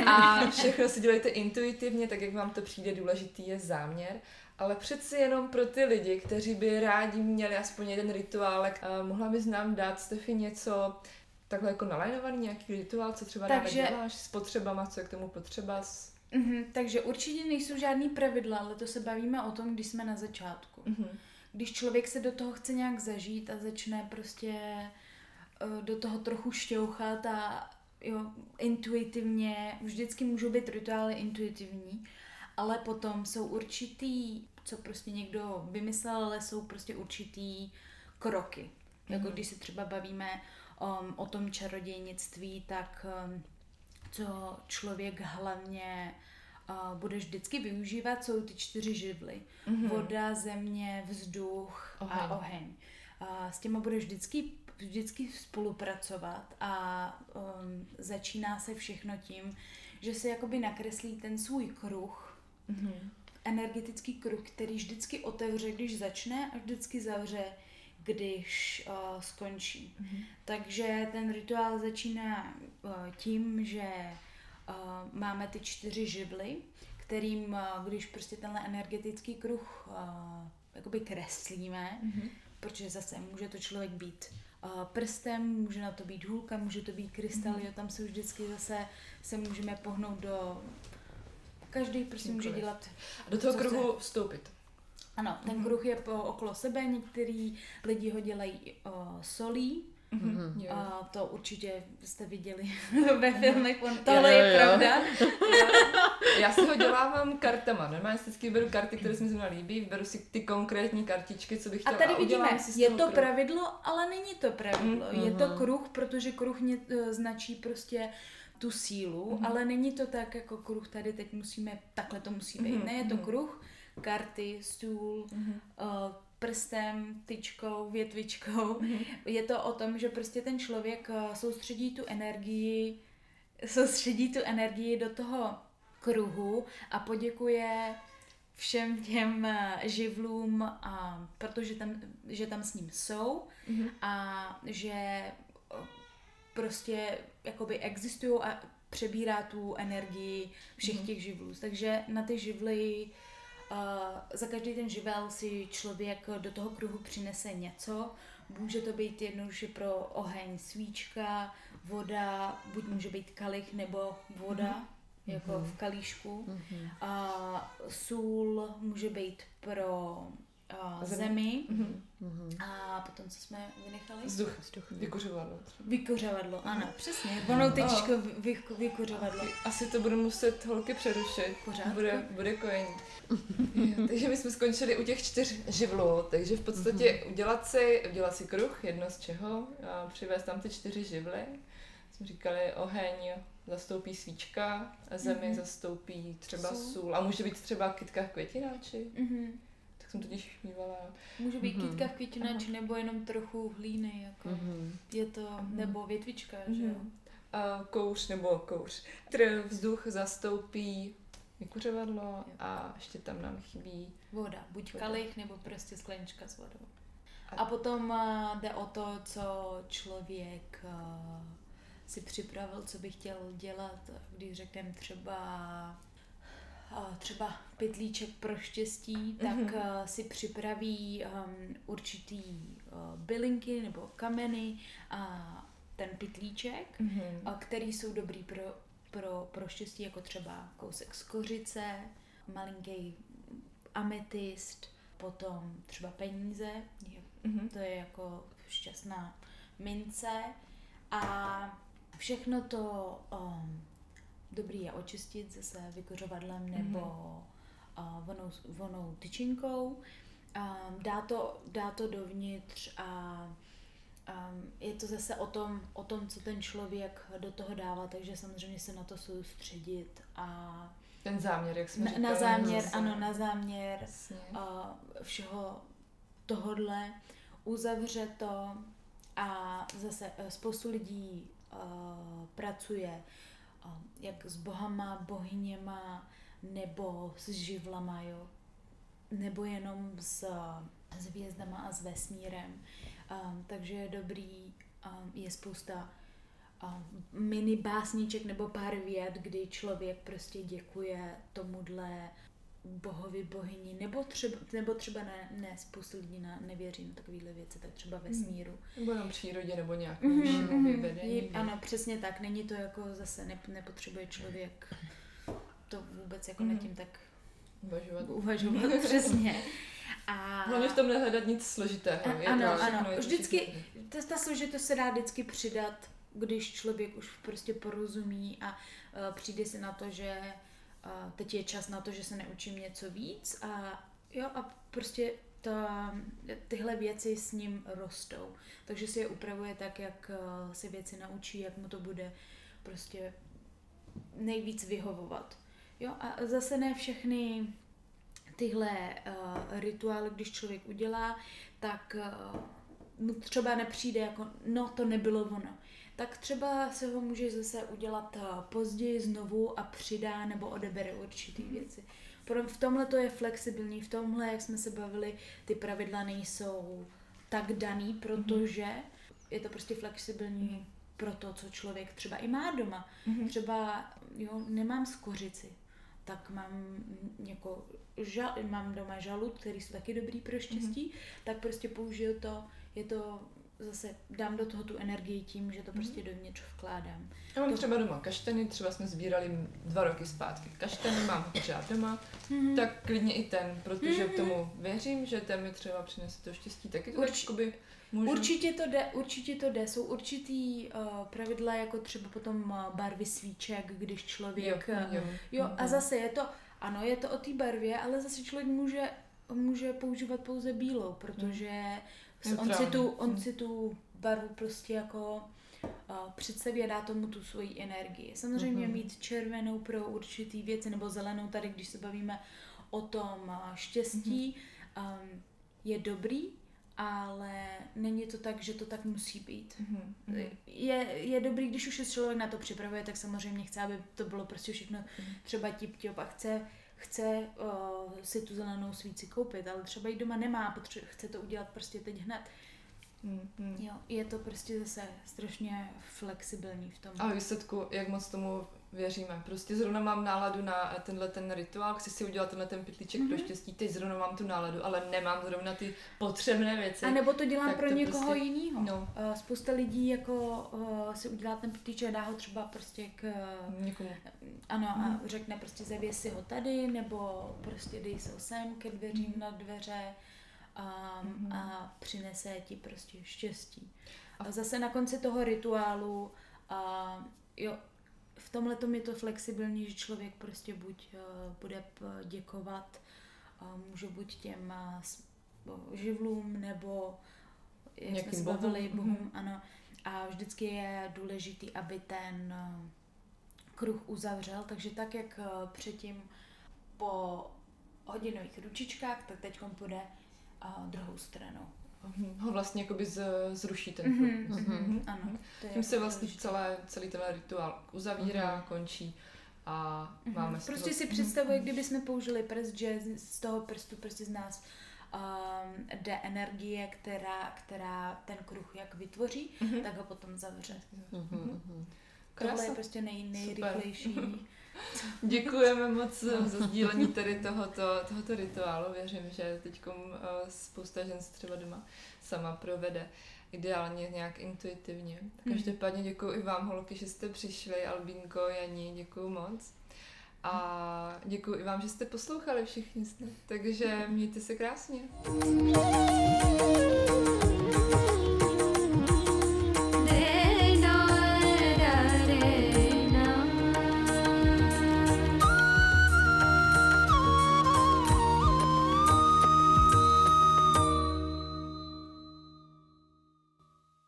A všechno si dělejte intuitivně, tak jak vám to přijde, důležitý je záměr. Ale přeci jenom pro ty lidi, kteří by rádi měli aspoň jeden rituálek, uh, mohla bys nám dát, Stefi, něco takhle jako nalajnovaný, nějaký rituál, co třeba Takže- děláš s potřebama, co je k tomu potřeba, s... Mhm, takže určitě nejsou žádný pravidla, ale to se bavíme o tom, když jsme na začátku. Mhm. Když člověk se do toho chce nějak zažít a začne prostě eh, do toho trochu šťouchat a jo, intuitivně, vždycky můžou být rituály intuitivní, ale potom jsou určitý, co prostě někdo vymyslel, ale jsou prostě určitý kroky. Jako Mhm. když se třeba bavíme um, o tom čarodějnictví, tak um, co člověk hlavně uh, bude vždycky využívat, jsou ty čtyři živly. Mhm. Voda, země, vzduch Oheň. a oheň. A s těma bude vždycky, vždycky spolupracovat a um, začíná se všechno tím, že se jakoby nakreslí ten svůj kruh, Mhm. energetický kruh, který vždycky otevře, když začne a vždycky zavře, když uh, skončí. Mhm. Takže ten rituál začíná uh, tím, že uh, máme ty čtyři živly, kterým, uh, když prostě tenhle energetický kruh uh, jakoby kreslíme, Mhm. protože zase může to člověk být prstem, může na to být hůlka, může to být krystal, Mhm. jo, tam se vždycky zase se můžeme pohnout do... Každý prostě může dělat A do toho kruhu vstoupit. Ano, ten Mhm. kruh je po, okolo sebe, některý lidi ho dělají o, solí, Mhm. Jo. a to určitě jste viděli ve filmech, on, tohle Jo, je jo. pravda. Já si ho dělávám kartama. Normálně si vždycky vyberu karty, které se mi zrovna líbí, vyberu si ty konkrétní kartičky, co bych A chtěla. tady udělám vidíme, si je to kruh. pravidlo, ale není to pravidlo. Mhm. Je to kruh, protože kruh mě, eh, značí prostě tu sílu, Mhm. ale není to tak jako kruh tady, teď musíme, takhle to musí být. Mhm, Ne, je to mhm. kruh, karty, stůl, Mhm. eh, prstem, tyčkou, větvičkou. Mhm. Je to o tom, že prostě ten člověk eh, soustředí tu energii, soustředí tu energii do toho kruhu a poděkuje všem těm eh, živlům, a, protože tam, že tam s ním jsou Mhm. a že eh, prostě jakoby existují a přebírá tu energii všech Mhm. těch živlů. Takže na ty živly uh, za každý ten živel si člověk do toho kruhu přinese něco. Může to být jednoduše pro oheň svíčka, voda, buď může být kalich nebo voda, jako v kalíšku. A sůl může být pro uh, Zemi. zemi. Mhm. A potom, co jsme vynechali? Vzduch. Vzduch. Vykuřovadlo. Vykuřovadlo, ano, přesně. Vonou tyčko vy, vykuřovadlo. Asi to budu muset holky přerušit. Pořádku. Bude, bude kojení. Jo, takže my jsme skončili u těch čtyř živlů, takže v podstatě udělat si, udělat si kruh, jedno z čeho, a přivést tam ty čtyři živly. Jsme říkali, oheň zastoupí svíčka, zemi Mhm. zastoupí třeba Sůl. sůl. A může být třeba kytka květináči. Mhm. Tak jsem totiž mývala. Může být Mhm. kytka v květináč nebo jenom trochu hlíny, jako Mhm. je to, Mhm. nebo větvička, že jo. A kouř nebo kouř. Tr vzduch zastoupí vykuřovadlo a ještě tam nám chybí Voda, buď Voda. kalich nebo prostě sklenička s vodou. A- A potom uh, jde o to, co člověk uh, si připravil, co by chtěl dělat, když řekneme třeba třeba pytlíček pro štěstí, tak Mhm. uh, si připraví um, určitý uh, bylinky nebo kameny a ten pytlíček, Mhm. a který jsou dobrý pro, pro, pro štěstí, jako třeba kousek z kořice, malinký ametist, potom třeba peníze, Mhm. to je jako šťastná mince a všechno to um, dobrý je očistit zase vykořovadlem nebo uh, vonou, vonou tyčinkou. Um, dá, to, dá to dovnitř a um, je to zase o tom, o tom, co ten člověk do toho dává, takže samozřejmě se na to soustředit a Ten záměr, jak jsme na, říkali. na záměr, zase. ano, na záměr Jasně. a všeho tohodle, uzavře to a zase eh, spoustu lidí uh, pracuje uh, jak s bohama, bohyněma, nebo s živlama, jo, nebo jenom s, hvězdama a s vesmírem. Um, takže je dobrý, um, je spousta um, mini básníček nebo pár vět, kdy člověk prostě děkuje tomuhle bohovi, bohyni, nebo třeba, nebo třeba ne, ne, spoustu lidí na, nevěří na takovéhle věci, tak třeba vesmíru. Nebo jenom přírodě, nebo Mhm, vyššímu mhm. vyvedení. Ano, přesně tak. Není to jako zase, ne, nepotřebuje člověk to vůbec jako Mhm. nad tím tak Uvažovat. uvažovat přesně. A Hlavně v tom nehledat nic složitého. A- je to ano, všechno, ano. je to Vždycky- ta, ta složitost se dá vždycky přidat, když člověk už prostě porozumí a uh, přijde si na to, že uh, teď je čas na to, že se neučím něco víc a jo a prostě ta, tyhle věci s ním rostou. Takže si je upravuje tak, jak uh, se věci naučí, jak mu to bude prostě nejvíc vyhovovat. Jo a zase ne všechny tyhle uh, rituály, když člověk udělá, tak uh, mu třeba nepřijde jako, no to nebylo ono. Tak třeba se ho může zase udělat uh, později znovu a přidá nebo odebere určitý věci. Pro- V tomhle to je flexibilní, v tomhle, jak jsme se bavili, ty pravidla nejsou tak daný, protože je to prostě flexibilní pro to, co člověk třeba i má doma. Mhm. Třeba, jo, nemám skořici, tak mám jako, žal, mám doma žalud, který jsou taky dobrý pro štěstí, tak prostě použiju to, je to zase dám do toho tu energii tím, že to prostě dovnitř vkládám. Já mám To- třeba doma kaštany, třeba jsme sbírali dva roky zpátky kaštany, mám ho pořád doma, Mhm. tak klidně i ten, protože Mhm. k tomu věřím, že ten mi třeba přinese to štěstí, taky to Urč- tak můžu... Určitě to jde, určitě to jde. Jsou určitý uh, pravidla, jako třeba potom uh, barvy svíček, když člověk... jo, uh, jo. jo, a Mhm. zase je to, ano, je to o té barvě, ale zase člověk může, může používat pouze bílou, protože on, si tu, on Mhm. si tu barvu prostě jako uh, představí a dá tomu tu svoji energii. Samozřejmě Mhm. mít červenou pro určitý věci nebo zelenou tady, když se bavíme o tom štěstí, um, je dobrý, ale není to tak, že to tak musí být. Mhm, mhm. Je, je dobrý, když už se člověk na to připravuje, tak samozřejmě chce, aby to bylo prostě všechno třeba tip top a chce, chce uh, si tu zelenou svíci koupit, ale třeba ji doma nemá, potře- chce to udělat prostě teď hned. Mhm, mhm. Jo, je to prostě zase strašně flexibilní v tom. A výsledku, jak moc tomu věříme. Prostě zrovna mám náladu na tenhle ten rituál, chci si udělat tenhle ten pytlíček Mhm. pro štěstí, teď zrovna mám tu náladu, ale nemám zrovna ty potřebné věci. A nebo to dělám tak pro to někoho prostě- jiného. No, Uh, spousta lidí jako uh, si udělá ten pytlíček a dá ho třeba prostě k někomu. Ano, a Mhm. řekne prostě zavěs si ho tady, nebo prostě dej se ho sem ke dveřím na dveře a, Mhm. a přinese ti prostě štěstí. A zase na konci toho rituálu, a jo, v tomhle je to flexibilní, že člověk prostě buď uh, bude děkovat, může buď těm o, živlům, nebo jak Nějakým jsme se bohům, bavili, mhm. bohům, ano. A vždycky je důležitý, aby ten uh, kruh uzavřel, takže tak, jak předtím po hodinových ručičkách, tak teď půjde uh, druhou stranou. Mhm, Ho vlastně jakoby z, zruší ten Mhm, kruh. mhm, Mhm. Ano. To je Tím se jako vlastně celé, celý ten rituál uzavírá, končí a Mhm. máme Prostě toho- si představuji, kdyby jsme použili prst, že z- z toho prstu prostě z nás um, jde energie, která, která ten kruh jak vytvoří, Mhm. tak ho potom zavře. Mhm, mhm. Tohle je Krása. prostě nej, nejrychlejší. Děkujeme moc za sdílení tady tohoto, tohoto rituálu. Věřím, že teď spousta žen se třeba doma sama provede ideálně nějak intuitivně. Každopádně děkuji i vám, holky, že jste přišli. Albínko, Janí, děkuji moc. A děkuji i vám, že jste poslouchali všichni snad. Takže mějte se krásně.